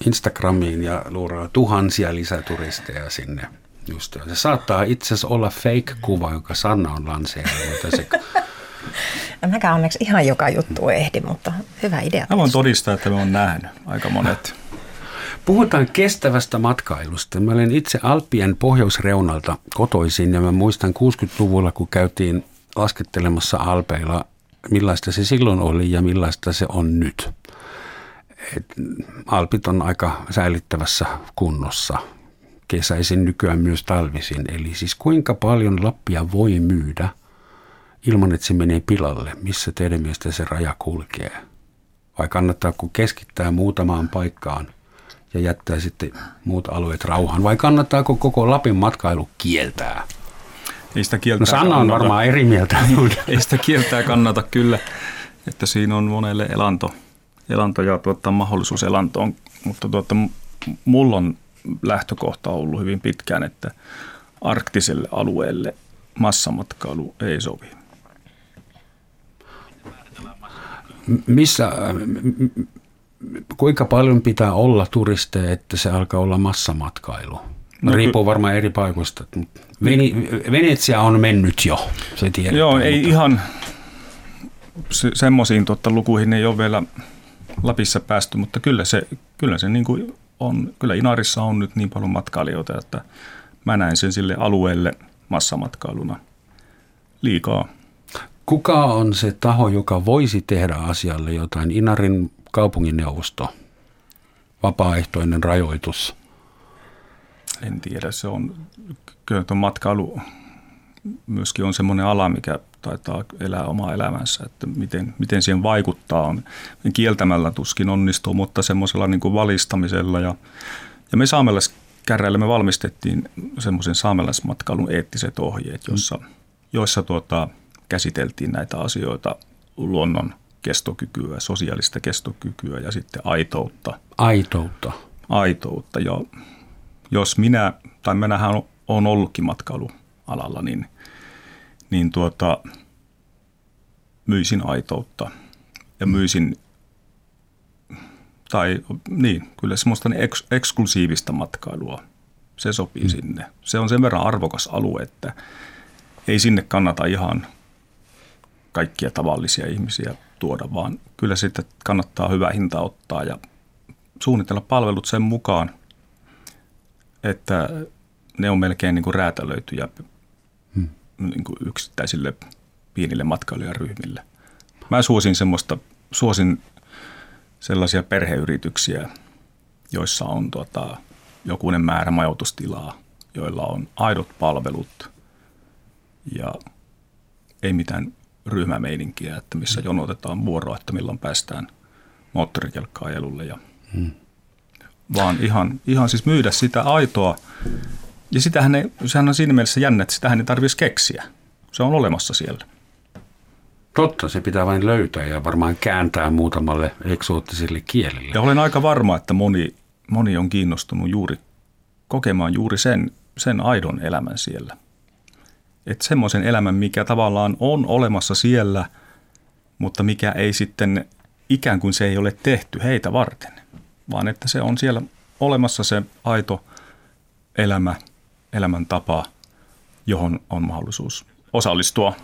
Instagramiin ja luuraa tuhansia lisäturisteja sinne. Just, se saattaa itse asiassa olla fake-kuva, jonka Sanna on lanseerannut. Se... *laughs* Mäkään onneksi ihan joka juttu ehdi, mutta hyvä idea. Mä voin todistaa, että me on nähnyt aika monet. Puhutaan kestävästä matkailusta. Mä olen itse Alppien pohjoisreunalta kotoisin ja mä muistan 60-luvulla, kun käytiin laskettelemassa Alpeilla millaista se silloin oli ja millaista se on nyt. Et Alpit on aika säilyttävässä kunnossa kesäisin nykyään myös talvisin. Eli siis kuinka paljon Lappia voi myydä ilman, että se menee pilalle? Missä teidän mielestä se raja kulkee? Vai kannattaako keskittää muutamaan paikkaan ja jättää sitten muut alueet rauhaan? Vai kannattaako koko Lapin matkailu kieltää? Ei sitä kieltää no Sanna on kannata. varmaan eri mieltä. ei sitä kieltää kannata kyllä, että siinä on monelle elanto, elanto ja tuottaa mahdollisuus elantoon, mutta tuotta, mulla on lähtökohta ollut hyvin pitkään, että arktiselle alueelle massamatkailu ei sovi. Missä, kuinka paljon pitää olla turisteja, että se alkaa olla massamatkailu? No, Riippuu varmaan eri paikoista. Veni, Venetsia on mennyt jo, se tiedetään. Joo, ei mutta... ihan se, semmoisiin tuota, lukuihin ei ole vielä Lapissa päästy, mutta kyllä se, kyllä se niin kuin on, kyllä Inarissa on nyt niin paljon matkailijoita, että mä näen sen sille alueelle massamatkailuna liikaa. Kuka on se taho, joka voisi tehdä asialle jotain? Inarin kaupunginneuvosto, vapaaehtoinen rajoitus? En tiedä, se on, kyllä tuon matkailu myöskin on semmoinen ala, mikä taitaa elää omaa elämänsä, että miten, miten siihen vaikuttaa on. Kieltämällä tuskin onnistuu, mutta semmoisella niin kuin valistamisella ja, ja me saamelaiskäräjillä me valmistettiin semmoisen saamelaismatkailun eettiset ohjeet, jossa, joissa tuota, käsiteltiin näitä asioita, luonnon kestokykyä, sosiaalista kestokykyä ja sitten aitoutta. Aitoutta. Aitoutta. Ja jos minä, tai minähän on ollutkin matkailualalla, niin, niin tuota, myisin aitoutta ja myisin, tai niin, kyllä semmoista eks, eksklusiivista matkailua. Se sopii mm. sinne. Se on sen verran arvokas alue, että ei sinne kannata ihan kaikkia tavallisia ihmisiä tuoda, vaan kyllä sitten kannattaa hyvä hinta ottaa ja suunnitella palvelut sen mukaan, että ne on melkein niin kuin räätälöityjä hmm. niin kuin yksittäisille pienille matkailijaryhmille. Mä suosin semmoista, suosin sellaisia perheyrityksiä, joissa on tota, jokunen määrä majoitustilaa, joilla on aidot palvelut ja ei mitään ryhmämeininkiä, että missä jonotetaan vuoroa, että milloin päästään moottorikelkkaajelulle. Ja, hmm. Vaan ihan, ihan siis myydä sitä aitoa. Ja sitähän ei, sehän on siinä mielessä jännä, että sitähän ei tarvitsisi keksiä. Se on olemassa siellä. Totta, se pitää vain löytää ja varmaan kääntää muutamalle eksoottiselle kielelle. Ja olen aika varma, että moni, moni on kiinnostunut juuri kokemaan juuri sen, sen aidon elämän siellä – että semmoisen elämän, mikä tavallaan on olemassa siellä, mutta mikä ei sitten ikään kuin se ei ole tehty heitä varten, vaan että se on siellä olemassa se aito elämä, elämäntapa, johon on mahdollisuus osallistua.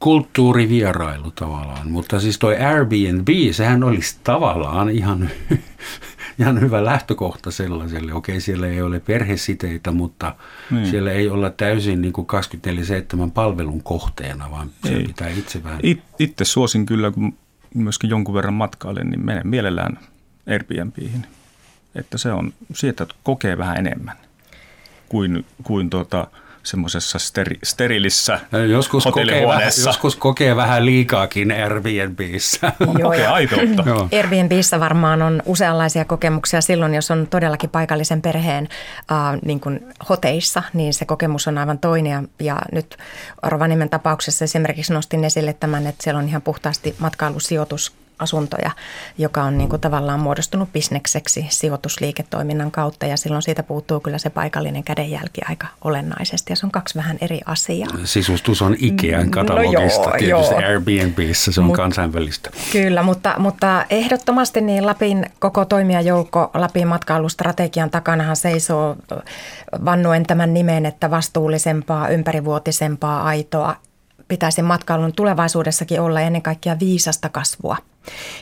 Kulttuurivierailu tavallaan, mutta siis toi Airbnb, sehän olisi tavallaan ihan *laughs* ihan hyvä lähtökohta sellaiselle. Okei, siellä ei ole perhesiteitä, mutta niin. siellä ei olla täysin niin kuin 24-7 palvelun kohteena, vaan se pitää itse vähän... It, itse suosin kyllä, kun myöskin jonkun verran matkailen, niin menen mielellään Airbnbihin. Että se on, sieltä kokee vähän enemmän kuin, kuin tuota, semmoisessa steri, sterilissä joskus kokee, vähän, joskus kokee vähän liikaakin Airbnbissä. *laughs* kokee aitoutta. Airbnbissä varmaan on useanlaisia kokemuksia silloin, jos on todellakin paikallisen perheen äh, niin kuin hoteissa, niin se kokemus on aivan toinen. Ja, ja nyt Rovaniemen tapauksessa esimerkiksi nostin esille tämän, että siellä on ihan puhtaasti matkailusijoitus asuntoja, joka on niin kuin tavallaan muodostunut bisnekseksi sijoitusliiketoiminnan kautta ja silloin siitä puuttuu kyllä se paikallinen kädenjälki aika olennaisesti ja se on kaksi vähän eri asiaa. Sisustus on Ikean mm, katalogista, no joo, tietysti joo. Airbnbissä se on Mut, kansainvälistä. Kyllä, mutta, mutta ehdottomasti niin Lapin koko toimijajoukko Lapin matkailustrategian takanahan seisoo vannuen tämän nimen, että vastuullisempaa, ympärivuotisempaa, aitoa pitäisi matkailun tulevaisuudessakin olla ennen kaikkea viisasta kasvua.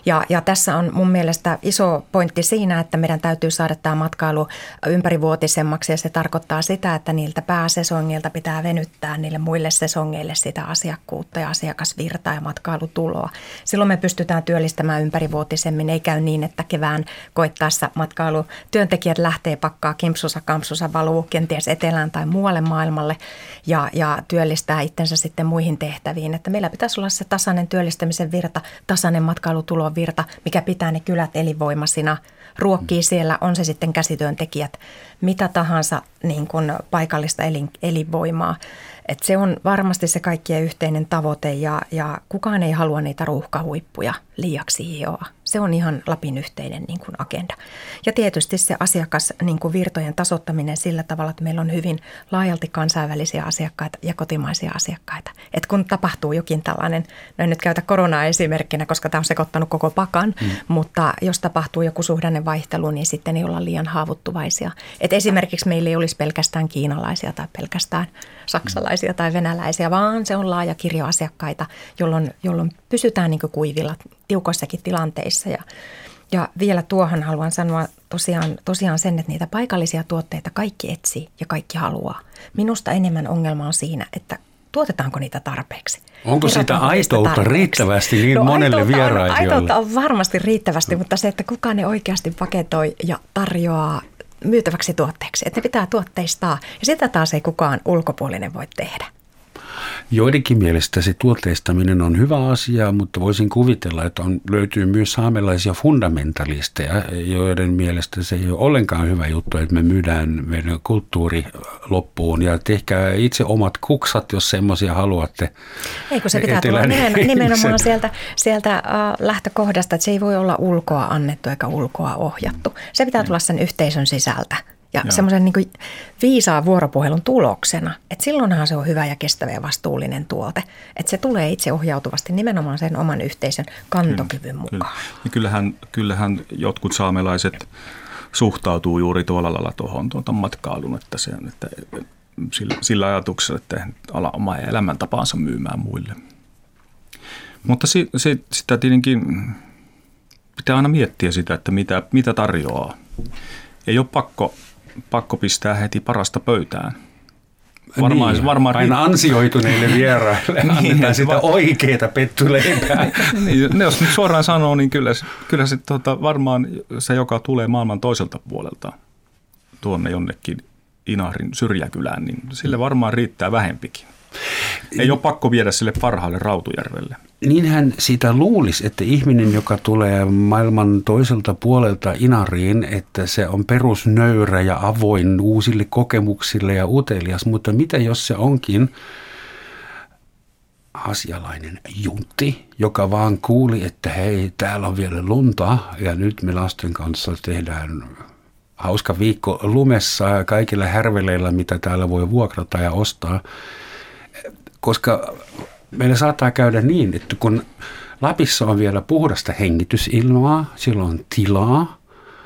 Ja, ja tässä on mun mielestä iso pointti siinä, että meidän täytyy saada tämä matkailu ympärivuotisemmaksi ja se tarkoittaa sitä, että niiltä pääsesongilta pitää venyttää niille muille sesongeille sitä asiakkuutta ja asiakasvirtaa ja matkailutuloa. Silloin me pystytään työllistämään ympärivuotisemmin, ei käy niin, että kevään koittaessa matkailutyöntekijät lähtee pakkaa kimpsusa kampsusa valuu kenties etelään tai muualle maailmalle ja, ja työllistää itsensä sitten muihin tehtäviin. Että meillä pitäisi olla se tasainen työllistämisen virta, tasainen matkailu virta, mikä pitää ne kylät elinvoimaisina, ruokkii siellä, on se sitten käsityöntekijät, mitä tahansa niin kuin paikallista elin, elinvoimaa. Et se on varmasti se kaikkien yhteinen tavoite ja, ja kukaan ei halua niitä ruuhkahuippuja liiaksi hioa. Se on ihan Lapin yhteinen niin kuin agenda. Ja tietysti se asiakas niin kuin virtojen tasottaminen sillä tavalla, että meillä on hyvin laajalti kansainvälisiä asiakkaita ja kotimaisia asiakkaita. Et kun tapahtuu jokin tällainen, no en nyt käytä koronaa esimerkkinä, koska tämä on sekoittanut koko pakan, mm. mutta jos tapahtuu joku suhdanne vaihtelu, niin sitten ei olla liian haavoittuvaisia. Et esimerkiksi meillä ei olisi pelkästään kiinalaisia tai pelkästään saksalaisia tai venäläisiä, vaan se on laaja kirjo asiakkaita, jolloin, jolloin pysytään niin kuivilla tiukoissakin tilanteissa. Ja, ja vielä tuohon haluan sanoa tosiaan, tosiaan sen, että niitä paikallisia tuotteita kaikki etsii ja kaikki haluaa. Minusta enemmän ongelma on siinä, että tuotetaanko niitä tarpeeksi. Onko sitä aitoutta tarpeeksi? riittävästi niin no, monelle vierailijoille? Aitoutta on varmasti riittävästi, mutta se, että kuka ne oikeasti paketoi ja tarjoaa myytäväksi tuotteeksi. Että ne pitää tuotteistaa ja sitä taas ei kukaan ulkopuolinen voi tehdä. Joidenkin mielestä se tuotteistaminen on hyvä asia, mutta voisin kuvitella, että on, löytyy myös saamelaisia fundamentalisteja, joiden mielestä se ei ole ollenkaan hyvä juttu, että me myydään meidän kulttuuri loppuun ja tehkää itse omat kuksat, jos semmoisia haluatte. Eikö se pitää tulla nimenomaan, nimenomaan sieltä, sieltä uh, lähtökohdasta, että se ei voi olla ulkoa annettu eikä ulkoa ohjattu. Se pitää tulla sen yhteisön sisältä ja Joo. semmoisen niin viisaan vuoropuhelun tuloksena, että silloinhan se on hyvä ja kestävä ja vastuullinen tuote. Että se tulee itse ohjautuvasti nimenomaan sen oman yhteisön kantokyvyn mukaan. Kyllä. Ja kyllähän, kyllähän jotkut saamelaiset suhtautuu juuri tuolla lailla tuohon tuota matkailun, että, se, että sillä, sillä ajatuksella, että ala omaa elämäntapaansa myymään muille. Mutta si, si, sitä tietenkin pitää aina miettiä sitä, että mitä, mitä tarjoaa. Ei ole pakko pakko pistää heti parasta pöytään. Varmaan, niin, varmaan aina ansioituneille *laughs* vieraille niin, annetaan sitä va- oikeita pettuleipää. *laughs* niin, jos nyt suoraan sanoo, niin kyllä, kyllä se tota, varmaan se, joka tulee maailman toiselta puolelta tuonne jonnekin Inarin syrjäkylään, niin sille varmaan riittää vähempikin. Ei ole pakko viedä sille parhaalle Rautujärvelle. Niinhän sitä luulisi, että ihminen, joka tulee maailman toiselta puolelta Inariin, että se on perusnöyrä ja avoin uusille kokemuksille ja utelias, mutta mitä jos se onkin asialainen juntti, joka vaan kuuli, että hei, täällä on vielä lunta ja nyt me lasten kanssa tehdään hauska viikko lumessa kaikilla härveleillä, mitä täällä voi vuokrata ja ostaa. Koska meillä saattaa käydä niin, että kun Lapissa on vielä puhdasta hengitysilmaa, silloin on tilaa,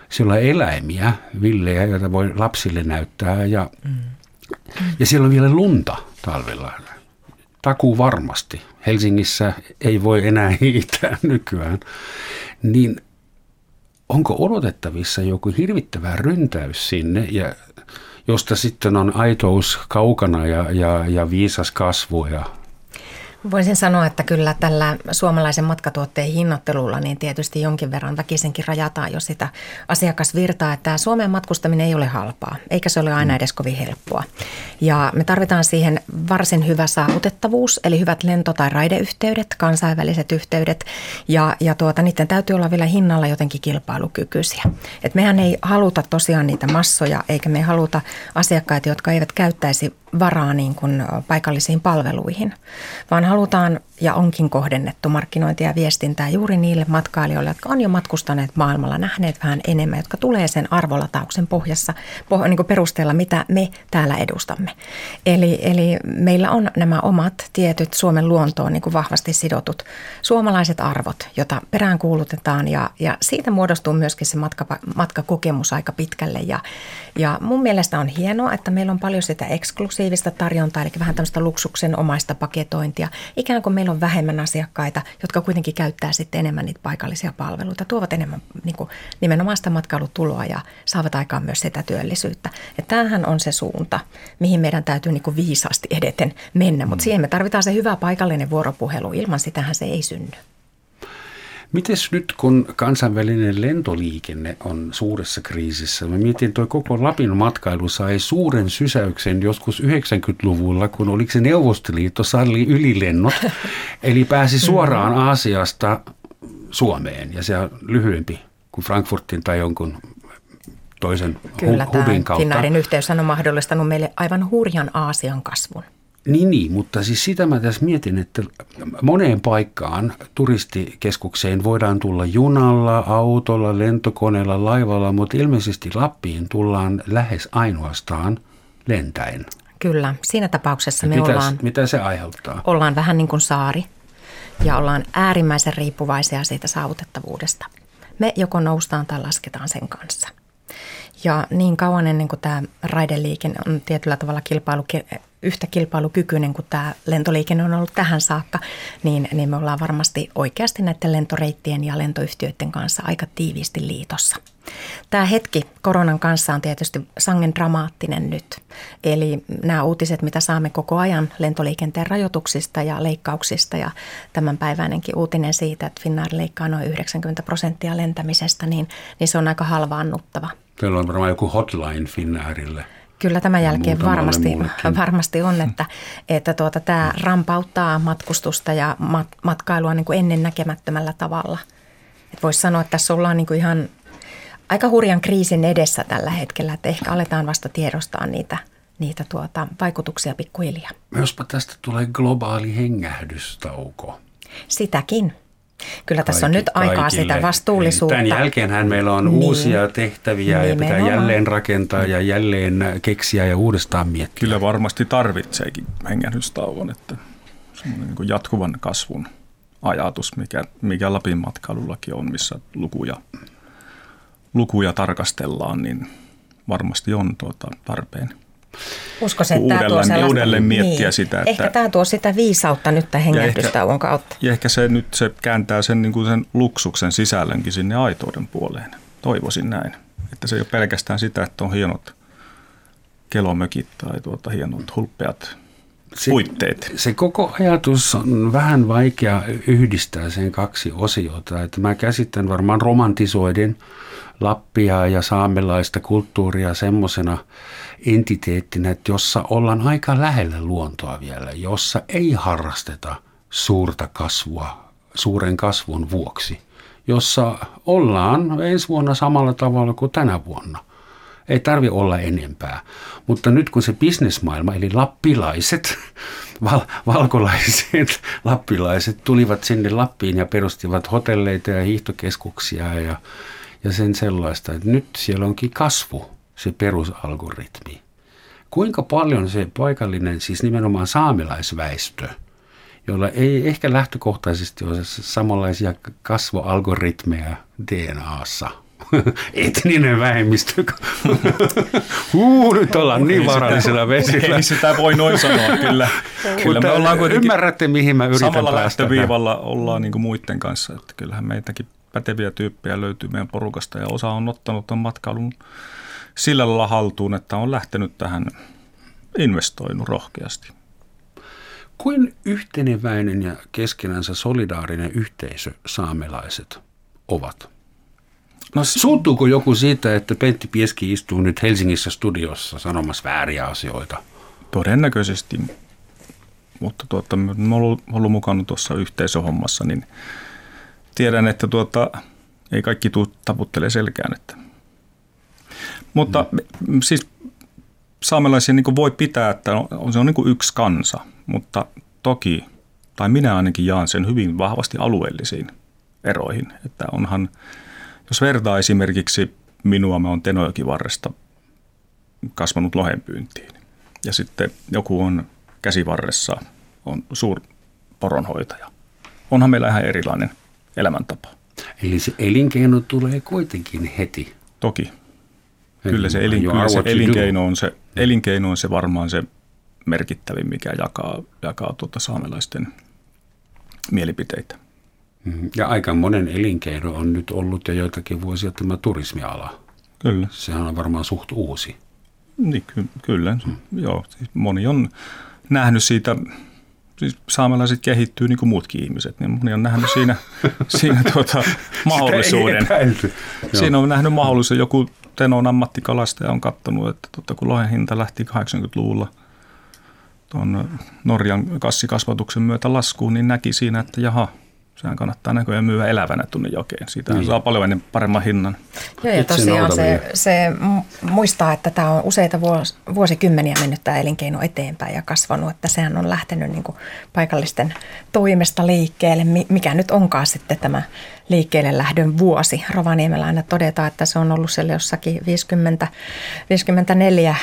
siellä on eläimiä, villejä, joita voi lapsille näyttää ja, mm. ja siellä on vielä lunta talvella. Takuu varmasti. Helsingissä ei voi enää *laughs* hiihtää nykyään. Niin onko odotettavissa joku hirvittävä ryntäys sinne ja josta sitten on aitous kaukana ja, ja, ja viisas kasvu ja Voisin sanoa, että kyllä tällä suomalaisen matkatuotteen hinnoittelulla niin tietysti jonkin verran väkisenkin rajataan jo sitä asiakasvirtaa, että Suomeen matkustaminen ei ole halpaa, eikä se ole aina mm. edes kovin helppoa. Ja me tarvitaan siihen varsin hyvä saavutettavuus, eli hyvät lento- tai raideyhteydet, kansainväliset yhteydet, ja, ja tuota, niiden täytyy olla vielä hinnalla jotenkin kilpailukykyisiä. Et mehän ei haluta tosiaan niitä massoja, eikä me haluta asiakkaita, jotka eivät käyttäisi varaa niin kuin paikallisiin palveluihin, vaan halutaan ja onkin kohdennettu markkinointia ja viestintää juuri niille matkailijoille, jotka on jo matkustaneet maailmalla, nähneet vähän enemmän, jotka tulee sen arvolatauksen pohjassa poh, niin kuin perusteella, mitä me täällä edustamme. Eli, eli meillä on nämä omat tietyt Suomen luontoon niin kuin vahvasti sidotut suomalaiset arvot, jota peräänkuulutetaan ja, ja siitä muodostuu myöskin se matka, matkakokemus aika pitkälle ja, ja mun mielestä on hienoa, että meillä on paljon sitä eksklusiivista tarjontaa, eli vähän tämmöistä luksuksen omaista paketointia, ikään kuin meillä on vähemmän asiakkaita, jotka kuitenkin käyttää sitten enemmän niitä paikallisia palveluita, tuovat enemmän niin kuin, nimenomaan sitä matkailutuloa ja saavat aikaan myös sitä työllisyyttä. Ja tämähän on se suunta, mihin meidän täytyy niin kuin viisaasti edeten mennä, mutta mm. siihen me tarvitaan se hyvä paikallinen vuoropuhelu, ilman sitähän se ei synny. Mites nyt, kun kansainvälinen lentoliikenne on suuressa kriisissä? Mä mietin, tuo koko Lapin matkailu sai suuren sysäyksen joskus 90-luvulla, kun oliko se Neuvostoliitto salli ylilennot, *laughs* eli pääsi suoraan Aasiasta Suomeen, ja se on lyhyempi kuin Frankfurtin tai jonkun toisen Kyllä, hu- hubin kautta. Finnairin yhteys on mahdollistanut meille aivan hurjan Aasian kasvun. Niin, niin, mutta siis sitä mä tässä mietin, että moneen paikkaan turistikeskukseen voidaan tulla junalla, autolla, lentokoneella, laivalla, mutta ilmeisesti Lappiin tullaan lähes ainoastaan lentäen. Kyllä, siinä tapauksessa me ollaan, mitä se aiheuttaa? ollaan vähän niin kuin saari ja ollaan äärimmäisen riippuvaisia siitä saavutettavuudesta. Me joko noustaan tai lasketaan sen kanssa. Ja niin kauan ennen kuin tämä raideliikenne on tietyllä tavalla kilpailu, yhtä kilpailukykyinen kuin tämä lentoliikenne on ollut tähän saakka, niin, niin me ollaan varmasti oikeasti näiden lentoreittien ja lentoyhtiöiden kanssa aika tiiviisti liitossa. Tämä hetki koronan kanssa on tietysti sangen dramaattinen nyt. Eli nämä uutiset, mitä saamme koko ajan lentoliikenteen rajoituksista ja leikkauksista ja tämänpäiväinenkin uutinen siitä, että Finnair leikkaa noin 90 prosenttia lentämisestä, niin, niin se on aika halvaannuttava. Teillä on varmaan joku hotline Finnairille. Kyllä tämän jälkeen varmasti, varmasti on, *laughs* että, että tuota, tämä rampauttaa matkustusta ja mat, matkailua niin kuin ennen näkemättömällä tavalla. Voisi sanoa, että tässä ollaan niin kuin ihan aika hurjan kriisin edessä tällä hetkellä, että ehkä aletaan vasta tiedostaa niitä, niitä tuota, vaikutuksia pikkuhiljaa. Jospa tästä tulee globaali hengähdystauko. Sitäkin. Kyllä tässä on nyt aikaa kaikille. sitä vastuullisuutta. Tämän jälkeenhän meillä on niin. uusia tehtäviä Nimenomaan. ja pitää jälleen rakentaa ja jälleen keksiä ja uudestaan miettiä. Kyllä varmasti tarvitseekin hengähdystauon, että semmoinen niin jatkuvan kasvun ajatus, mikä, mikä Lapin matkailullakin on, missä lukuja, lukuja tarkastellaan, niin varmasti on tuota tarpeen. Uskoisin, että uudelleen, tämä tuo uudelleen miettiä niin. sitä. Että, ehkä tämä tuo sitä viisautta nyt tämän hengähdystauon kautta. Ja ehkä se nyt se kääntää sen, niin kuin sen luksuksen sisällönkin sinne aitouden puoleen. Toivoisin näin. Että se ei ole pelkästään sitä, että on hienot kelomökit tai tuota, hienot hulppeat se, puitteet. Se koko ajatus on vähän vaikea yhdistää sen kaksi osiota. Että mä käsitän varmaan romantisoiden Lappia ja saamelaista kulttuuria semmoisena entiteettinä, että jossa ollaan aika lähellä luontoa vielä, jossa ei harrasteta suurta kasvua suuren kasvun vuoksi, jossa ollaan ensi vuonna samalla tavalla kuin tänä vuonna. Ei tarvi olla enempää. Mutta nyt kun se bisnesmaailma, eli lappilaiset, *laughs* val- valkolaiset *laughs* lappilaiset tulivat sinne Lappiin ja perustivat hotelleita ja hiihtokeskuksia ja, ja sen sellaista, että nyt siellä onkin kasvu se perusalgoritmi. Kuinka paljon se paikallinen, siis nimenomaan saamelaisväestö, jolla ei ehkä lähtökohtaisesti ole samanlaisia kasvoalgoritmeja DNAssa, *laughs* etninen vähemmistö. *laughs* Huu, nyt ollaan niin vaarallisella vesillä. Ei sitä voi noin sanoa, kyllä. kyllä me ollaan ymmärrätte, mihin mä yritän Samalla päästä. lähtöviivalla ollaan niin kuin muiden kanssa. Että kyllähän meitäkin päteviä tyyppejä löytyy meidän porukasta ja osa on ottanut tämän matkailun sillä lailla haltuun, että on lähtenyt tähän investoinut rohkeasti. Kuin yhteneväinen ja keskenänsä solidaarinen yhteisö saamelaiset ovat? No, Suuttuuko joku siitä, että Pentti Pieski istuu nyt Helsingissä studiossa sanomassa vääriä asioita? Todennäköisesti, mutta tuota, mä olen ollut mukana tuossa yhteisöhommassa, niin tiedän, että tuota, ei kaikki tuu taputtele selkään. Että. Mutta mm. siis saamelaisia niin voi pitää, että on, se on niin yksi kansa, mutta toki, tai minä ainakin jaan sen hyvin vahvasti alueellisiin eroihin. Että onhan, jos vertaa esimerkiksi minua, mä oon Tenojokivarresta kasvanut lohenpyyntiin. Ja sitten joku on käsivarressa, on suur poronhoitaja. Onhan meillä ihan erilainen elämäntapa. Eli se elinkeino tulee kuitenkin heti. Toki. Kyllä se, elin, kyllä se elinkeino, on se, elinkeino on se varmaan se merkittävin, mikä jakaa, jakaa tuota saamelaisten mielipiteitä. Mm-hmm. Ja aika monen elinkeino on nyt ollut jo joitakin vuosia tämä turismiala. Kyllä. Sehän on varmaan suht uusi. Niin, ky- kyllä. Mm. Joo, siis moni on nähnyt siitä, siis saamelaiset kehittyy niin kuin muutkin ihmiset, niin moni on nähnyt siinä, *laughs* siinä tuota, mahdollisuuden. Siinä on nähnyt mahdollisuuden. Joku Tenon ammattikalastaja on katsonut, että totta, kun lohen hinta lähti 80-luvulla tuon Norjan kassikasvatuksen myötä laskuun, niin näki siinä, että jaha, Sehän kannattaa näköjään myyä elävänä tuonne jokeen. Siitä niin. saa paljon ennen paremman hinnan. Joo, ja tosiaan se, se muistaa, että tämä on useita vuos, vuosikymmeniä mennyt tämä elinkeino eteenpäin ja kasvanut, että sehän on lähtenyt niin paikallisten toimesta liikkeelle, mikä nyt onkaan sitten tämä liikkeelle lähdön vuosi. Rovaniemellä aina todetaan, että se on ollut siellä jossakin 50, 54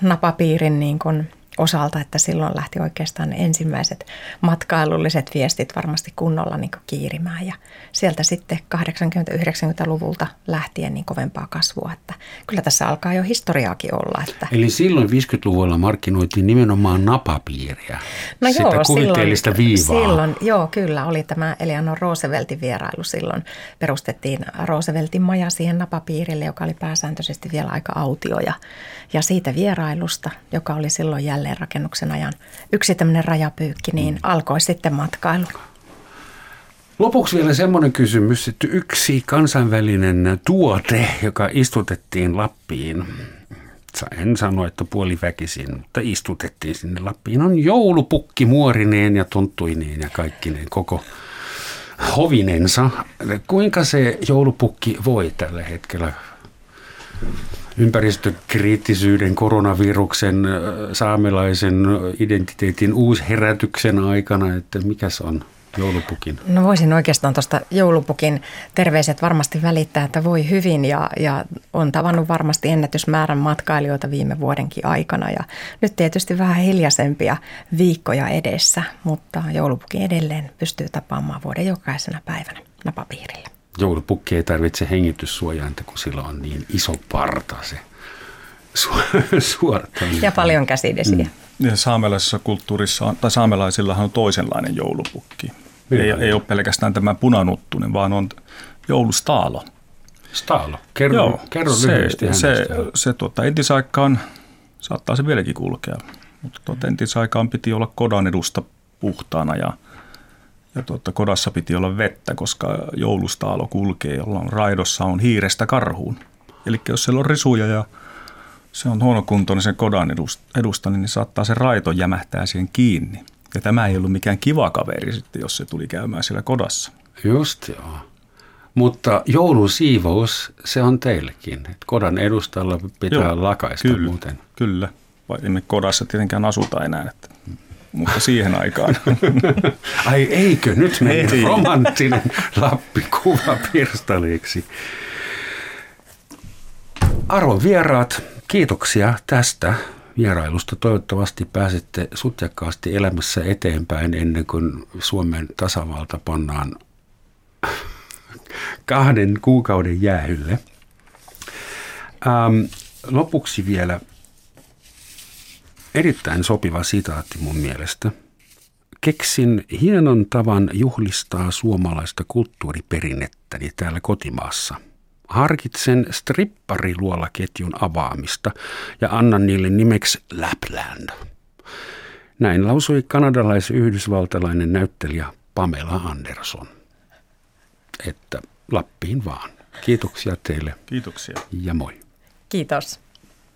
napapiirin niin kuin osalta, että silloin lähti oikeastaan ensimmäiset matkailulliset viestit varmasti kunnolla niin kiirimään ja sieltä sitten 80-90-luvulta lähtien niin kovempaa kasvua, että kyllä tässä alkaa jo historiaakin olla. Että. Eli silloin 50-luvulla markkinoitiin nimenomaan napapiiriä, no sitä joo, kuvitteellista silloin, viivaa. Silloin, joo kyllä, oli tämä Eleanor Rooseveltin vierailu silloin. Perustettiin Rooseveltin maja siihen napapiirille, joka oli pääsääntöisesti vielä aika autio ja, ja siitä vierailusta, joka oli silloin jälleen jälleenrakennuksen ajan yksi tämmöinen rajapyykki, niin mm. alkoi sitten matkailu. Lopuksi vielä semmoinen kysymys, että yksi kansainvälinen tuote, joka istutettiin Lappiin, en sano, että puoliväkisin, mutta istutettiin sinne Lappiin, on joulupukki muorineen ja tonttuineen ja kaikkineen koko hovinensa. Kuinka se joulupukki voi tällä hetkellä ympäristökriittisyyden, koronaviruksen, saamelaisen identiteetin uusherätyksen aikana, että mikä se on joulupukin? No voisin oikeastaan tuosta joulupukin terveiset varmasti välittää, että voi hyvin ja, ja on tavannut varmasti ennätysmäärän matkailijoita viime vuodenkin aikana ja nyt tietysti vähän hiljaisempia viikkoja edessä, mutta joulupukin edelleen pystyy tapaamaan vuoden jokaisena päivänä napapiirillä joulupukki ei tarvitse hengityssuojainta, kun sillä on niin iso parta se su- *laughs* suorata. Ja paljon käsidesiä. Mm. Ja saamelaisessa kulttuurissa, tai saamelaisillahan on toisenlainen joulupukki. Ei, ei ole pelkästään tämä punanuttunen, vaan on joulustaalo. Staalo. Kerro, Joo, kerro se, lyhyesti se, se, se tuota, entisaikaan, saattaa se vieläkin kulkea, mutta tuota, entisaikaan piti olla kodan edusta puhtaana ja ja tuota, kodassa piti olla vettä, koska joulustaalo kulkee, jolla on raidossa on hiirestä karhuun. Eli jos siellä on risuja ja se on huonokuntoinen sen kodan edusta, niin saattaa se raito jämähtää siihen kiinni. Ja tämä ei ollut mikään kiva kaveri sitten, jos se tuli käymään siellä kodassa. Just joo. Mutta joulusiivous, se on teillekin. Kodan edustalla pitää joo, lakaista kyllä, muuten. Kyllä, vai emme kodassa tietenkään asuta enää. Että mutta siihen aikaan. *laughs* Ai eikö, nyt meni romanttinen Lappi-kuva pirstaleiksi. Arvon vieraat, kiitoksia tästä vierailusta. Toivottavasti pääsette sutjakkaasti elämässä eteenpäin ennen kuin Suomen tasavalta pannaan kahden kuukauden jäähylle. Ähm, lopuksi vielä Erittäin sopiva sitaatti mun mielestä. Keksin hienon tavan juhlistaa suomalaista kulttuuriperinnettäni täällä kotimaassa. Harkitsen strippariluolaketjun avaamista ja annan niille nimeksi Lapland. Näin lausui kanadalais-yhdysvaltalainen näyttelijä Pamela Anderson. Että Lappiin vaan. Kiitoksia teille. Kiitoksia. Ja moi. Kiitos.